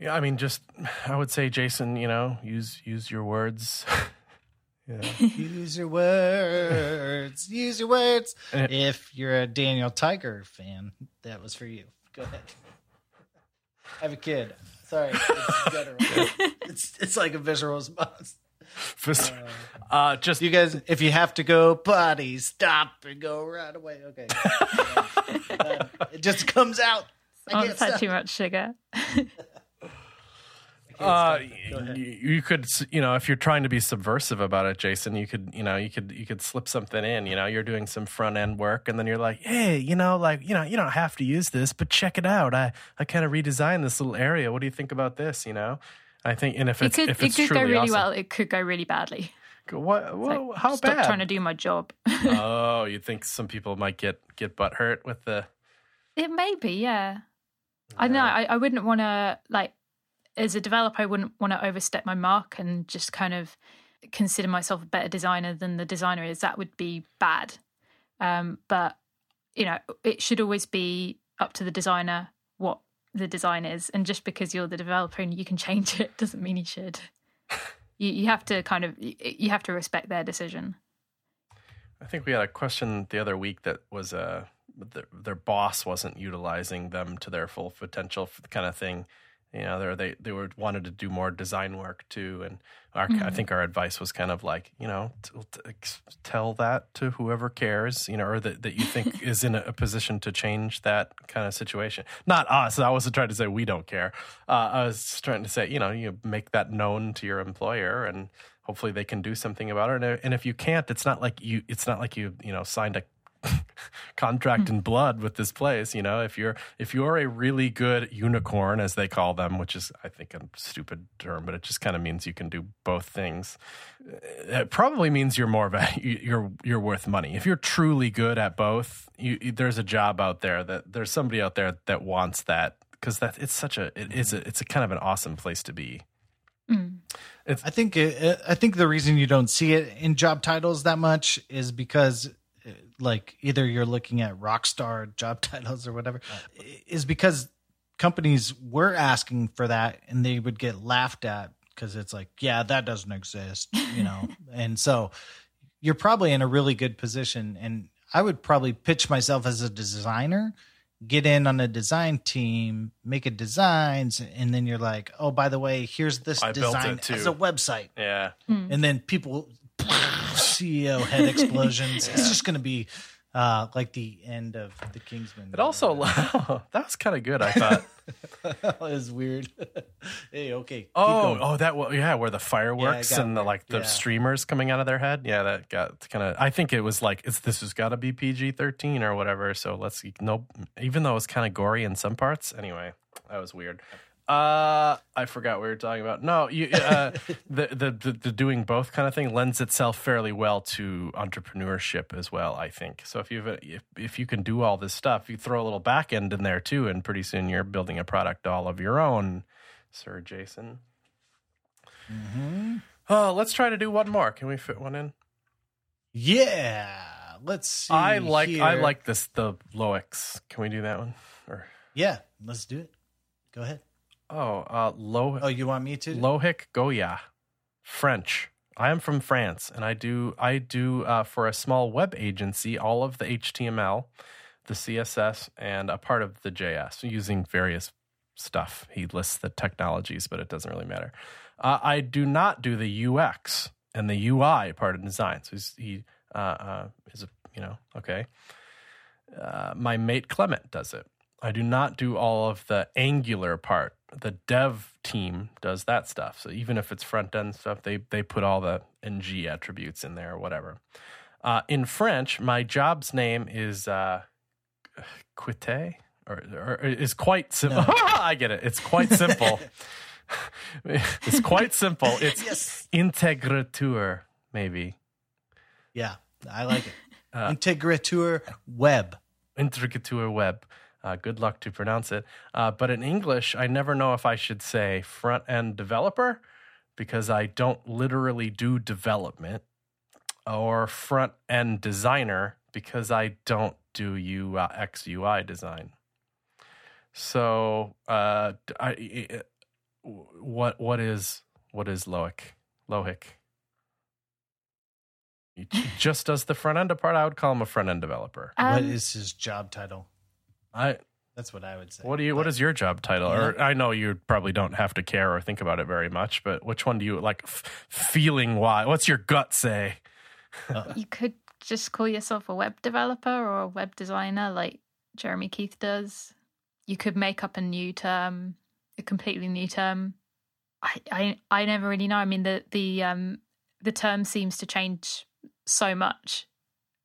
Yeah, I mean, just I would say, Jason, you know, use use your words. <laughs> yeah. Use your words. Use your words. And If you're a Daniel Tiger fan, that was for you. Go ahead. I have a kid. Sorry, it's <laughs> it's it's like a visual response. Fist- uh, just You guys, if you have to go potty, stop and go right away. Okay, <laughs> Uh, it just comes out. I Oh, can't it's had stop. too much sugar. <laughs> Uh, you, you could, you know, if you're trying to be subversive about it, Jason, you could, you know, you could, you could slip something in. You know, you're doing some front end work, and then you're like, hey, you know, like, you know, you don't have to use this, but check it out. I, I kind of redesigned this little area. What do you think about this? You know, I think, and if It it's, could if it it's could go really awesome, well. It could go really badly. what, It's whoa, like, how bad? trying to do my job. oh, <laughs> you think some people might get get butt hurt with the? It may be, yeah. I know. I, I wouldn't want to like as a developer. I wouldn't want to overstep my mark and just kind of consider myself a better designer than the designer is. That would be bad. Um, but you know, it should always be up to the designer what the design is, and just because you're the developer and you can change it <laughs> doesn't mean you should. <laughs> You, you have to kind of you have to respect their decision. I think we had a question the other week that was uh, their, their boss wasn't utilizing them to their full potential kind of thing. You know, they they were wanted to do more design work too, and our, I Mhm. think our advice was kind of like, you know, t- t- tell that to whoever cares, you know, or that, that you think <laughs> is in a, position to change that kind of situation. Not us. I wasn't trying to say we don't care. Uh, I was trying to say, you know, you make that known to your employer, and hopefully they can do something about it. And, and if you can't, it's not like you. It's not like you, you know, signed a contract in blood with this place you know? If you're if you're a really good unicorn as they call them which is i think a stupid term but it just kind of means you can do both things it probably means you're more of a <laughs> you're you're worth money. If you're truly good at both you, there's a job out there that there's somebody out there that wants that because that it's such a it is a, it's a kind of an awesome place to be. Mm. I think it, I think the reason you don't see it in job titles that much is because like either you're looking at rock star job <laughs> titles or whatever is because companies were asking for that and they would get laughed at because it's like yeah that doesn't exist you know <laughs> and so you're probably in a really good position and I would probably pitch myself as a designer get in on a design team, make a designs, and then you're like, oh, by the way, here's this I built design it too. as a website. yeah hmm. And then people, <laughs> CEO head explosions. <laughs> It's just going to be uh, like the end of the Kingsman. It also <laughs> that was kind of good. I thought. <laughs> it was weird. hey, okay. Oh, oh, that wa- yeah, where the fireworks got and the like the Yeah. streamers coming out of their head. Yeah, that got kind of. I think it was like it's this has got to be PG thirteen or whatever. So let's no, even though it was kind of gory in some parts. Anyway, that was weird. Uh, I forgot what we were talking about. No, you uh, <laughs> the, the the the doing both kind of thing lends itself fairly well to entrepreneurship as well. I think so. If you if if you can do all this stuff, you throw a little back end in there too, and pretty soon you're building a product all of your own, Sir Jason. Hmm. Oh, let's try to do one more. Can we fit one in? Yeah. Let's see. I like I like this the Loix. Can we do that one? Or Yeah, let's do it. Go ahead. Oh, uh, Oh, you want me to? Lohic Goya, French. I am from France, and I do I do uh, for a small web agency all of the HTML, the CSS, and a part of the JS using various stuff. He lists the technologies, but it doesn't really matter. Uh, I do not do the UX and the UI part of design. So he's, he uh, uh, is a you know okay. Uh, my mate Clement does it. I do not do all of the Angular part. The dev team does that stuff. So even if it's front end stuff, they they put all the ng attributes in there or whatever. Uh, in French, my job's name is uh, Quite or, or is quite simple. <laughs> I get it. It's quite simple. <laughs> it's quite simple. It's Yes. integrateur, maybe. Yeah, I like it. Uh, Integrateur web. Integrateur web. Uh, good luck to pronounce it. Uh, but in English, I never know if I should say front end developer because I don't literally do development, or front end designer because I don't do UX UI design. So, uh, I, I- what what is what is Loic? Lohic. He just does the front end part. I would call him a front end developer. what Um, is his job title? I That's what I would say. what do you what But- is your job title? Or I know you probably don't have to care or think about it very much, but which one do you like f- feeling why? What's your gut say? you could just call yourself a web developer or a web designer like Jeremy Keith does. You could make up a new term, a completely new term. I, I I never really know. I mean the the um the term seems to change so much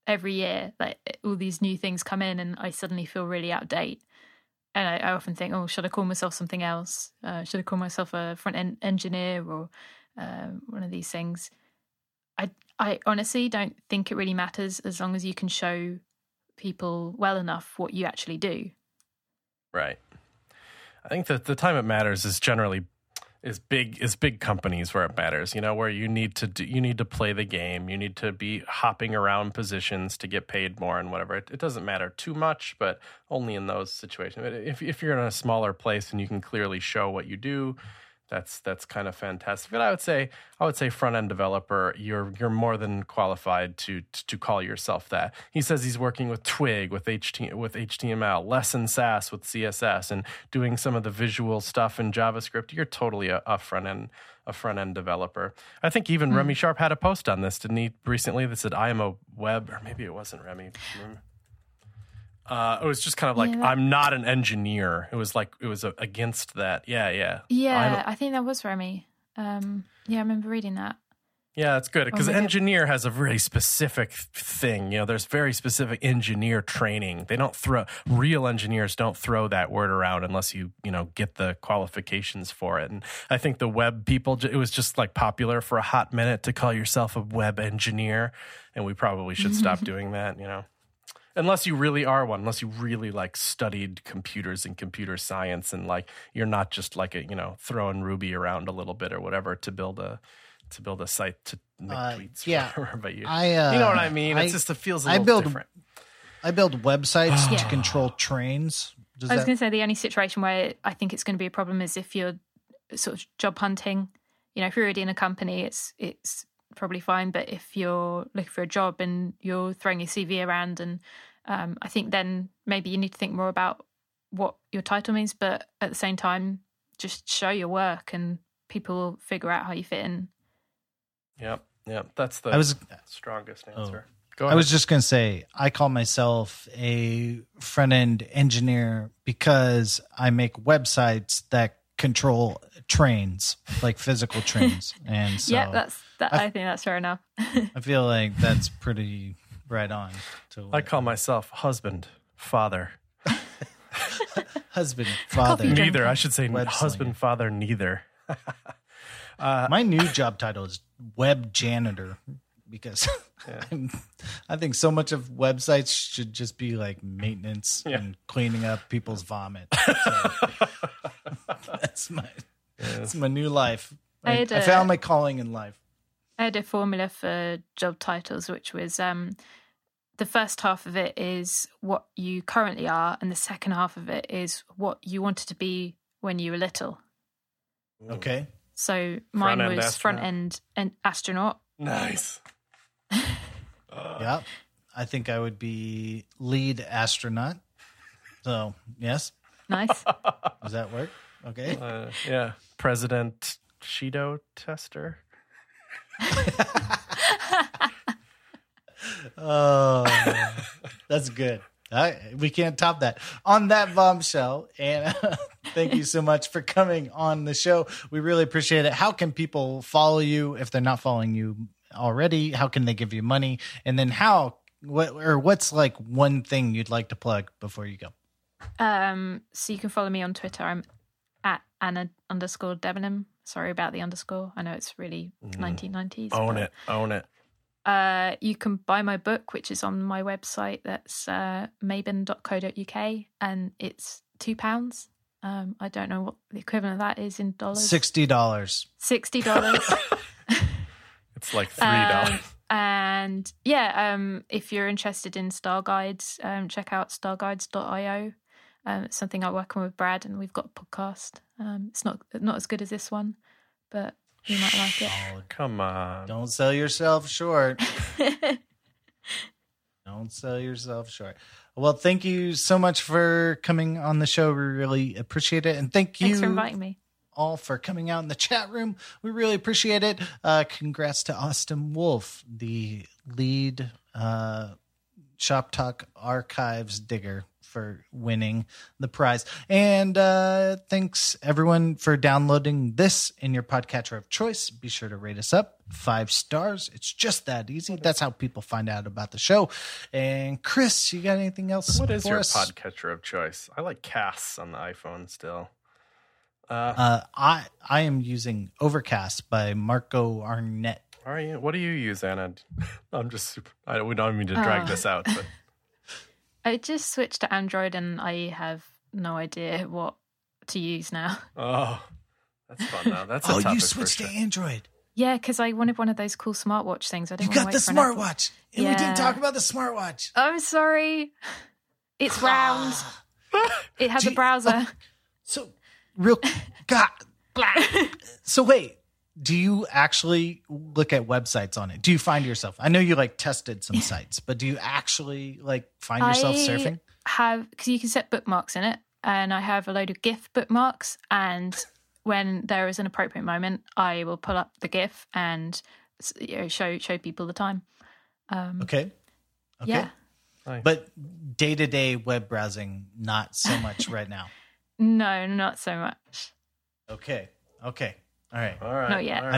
every year. Like all these new things come in and I suddenly feel really out of date. And I, I often think, oh, should I call myself something else? Uh, should I call myself a front end engineer or uh, one of these things? I I honestly don't think it really matters as long as you can show people well enough what you actually do. Right. I think that the time it matters is generally is big is big companies where it matters. You know, where you need to do, you need to play the game. You need to be hopping around positions to get paid more and whatever. It, it doesn't matter too much, but only in those situations. If if you're in a smaller place and you can clearly show what you do, that's that's kind of fantastic. But I would say I would say front end developer, you're you're more than qualified to to call yourself that. He says he's working with Twig, with HT, with HTML, less in Sass with CSS, and doing some of the visual stuff in JavaScript. You're totally a, a front end a front end developer. I think even hmm. Remy Sharp had a post on this, didn't he? Recently that said I am a web, or maybe it wasn't Remy. Uh, it was just kind of like Yeah. I'm not an engineer. It was like it was a, against that. Yeah, yeah. Yeah, a- I think that was Remy. Um, yeah, I remember reading that. Yeah, it's good because engineer has a really specific thing. You know, there's very specific engineer training. They don't throw real engineers don't throw that word around unless you you know get the qualifications for it. And I think the web people, it was just like popular for a hot minute to call yourself a web engineer, and we probably should stop <laughs> doing that. You know. Unless you really are one, unless you really like studied computers and computer science, and like you're not just like a you know throwing Ruby around a little bit or whatever to build a to build a site to make Uh, tweets. yeah. whatever, <laughs> but you, I, uh, you know what I mean. I- It's just it feels a I little build- different. I build websites to control trains. Does I was that? going to say the only situation where I think it's going to be a problem is if you're sort of job hunting. You know, if you're already in a company, it's it's probably fine. But if you're looking for a job and you're throwing your CV around, and um, I think then maybe you need to think more about what your title means. But at the same time, just show your work, and people will figure out how you fit in. Yep, yep. That's the I was strongest Oh. answer. Go I was just going to say, I call myself a front end engineer because I make websites that control trains, like physical trains. And <laughs> so yeah, that's that. I, think that's fair enough. I feel like that's pretty right on. To I call myself husband, father. <laughs> husband, <laughs> father. Neither. I should say Web husband, slinger. father, neither. Uh, My new job title is web janitor because I'm, I think so much of websites should just be like maintenance Yeah. and cleaning up people's vomit. So, <laughs> that's my that's my new life. I I, had I a- found my calling in life. I had a formula for job titles, which was um, the first half of it is what you currently are, and the second half of it is what you wanted to be when you were little. Okay. So mine Front-end was front end and astronaut. Nice. <laughs> yeah. I think I would be lead astronaut. So yes, Nice. does that work? Okay. Uh, yeah. President Shido tester. Oh, that's good. I, we can't top that. On that bombshell, and <laughs> thank you so much for coming on the show. We really appreciate it. How can people follow you if they're not following you already? How can they give you money? And then how what or what's like one thing you'd like to plug before you go? Um, so you can follow me on Twitter. I'm at Anna underscore Debenham. Sorry about the underscore. I know it's really 1990s. Own but, it. Own it. Uh, you can buy my book, which is on my website. That's uh, maban.co.uk, and it's two pounds. Um, I don't know what the equivalent of that is in dollars. Sixty dollars. Sixty dollars. <laughs> <laughs> It's like three dollars. Um, and yeah, um, if you're interested in Style Guides, um, check out styleguides.io. Um, it's something I work on with Brad, and we've got a podcast. Um, it's not not as good as this one, but you might like it. Oh, come on. Don't sell yourself short. <laughs> Don't sell yourself short. Well, thank you so much for coming on the show. We really appreciate it. And thank you Thanks for inviting me. all for coming out in the chat room. We really appreciate it. Uh, congrats to Austin Wolf, the lead uh, Shop Talk Archives digger, for winning the prize. And uh, thanks everyone for downloading this in your podcatcher of choice. Be sure to rate us up five stars. It's just that easy. That's how people find out about the show. And Chris, you got anything else? What is your us? podcatcher of choice? I like Casts on the iPhone still. Uh, Uh, I I am using Overcast by Marco Arment. Are you? What do you use, Anna? <laughs> I'm just super. I don't, we don't mean to drag Oh. this out, but <laughs> I just switched to Android, and I have no idea what to use now. <laughs> oh, that's fun now. That's a Oh, you switched to Android. Yeah, because I wanted one of those cool smartwatch things. I didn't got the to wait for an Apple. smartwatch, and we didn't talk about the smartwatch. I'm sorry. <sighs> It's round. It has a Gee, browser. Oh, so, real God. So wait, do you actually look at websites on it? Do you find yourself? I know you like tested some <laughs> sites, but do you actually like find yourself I surfing? Have because you can set bookmarks in it, and I have a load of GIF bookmarks. And when there is an appropriate moment, I will pull up the GIF and you know, show show people the time. Um, Okay. Okay. Yeah. But day to day web browsing, not so much right now. <laughs> No, not so much. Okay. Okay. All right. All right. Not yet. All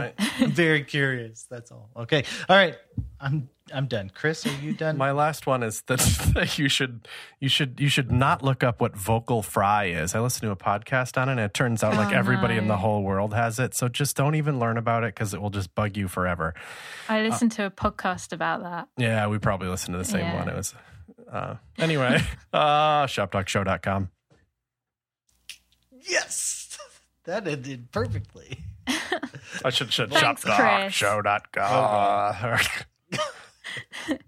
I'm, <laughs> very curious. That's all. Okay. All right. I'm I'm done. Chris, are you done? My last one is that, that <laughs> you should you should you should not look up what vocal fry is. I listened to a podcast on it, and it turns out like Oh, everybody in the whole world has it. So just don't even learn about it because it will just bug you forever. I listened to a podcast about that. Yeah, we probably listened to the same Yeah. one. It was uh, anyway. <laughs> uh, shoptalkshow.com. yes. That ended perfectly. I should should Thanks, Chris. shoptalkshow.com. <laughs>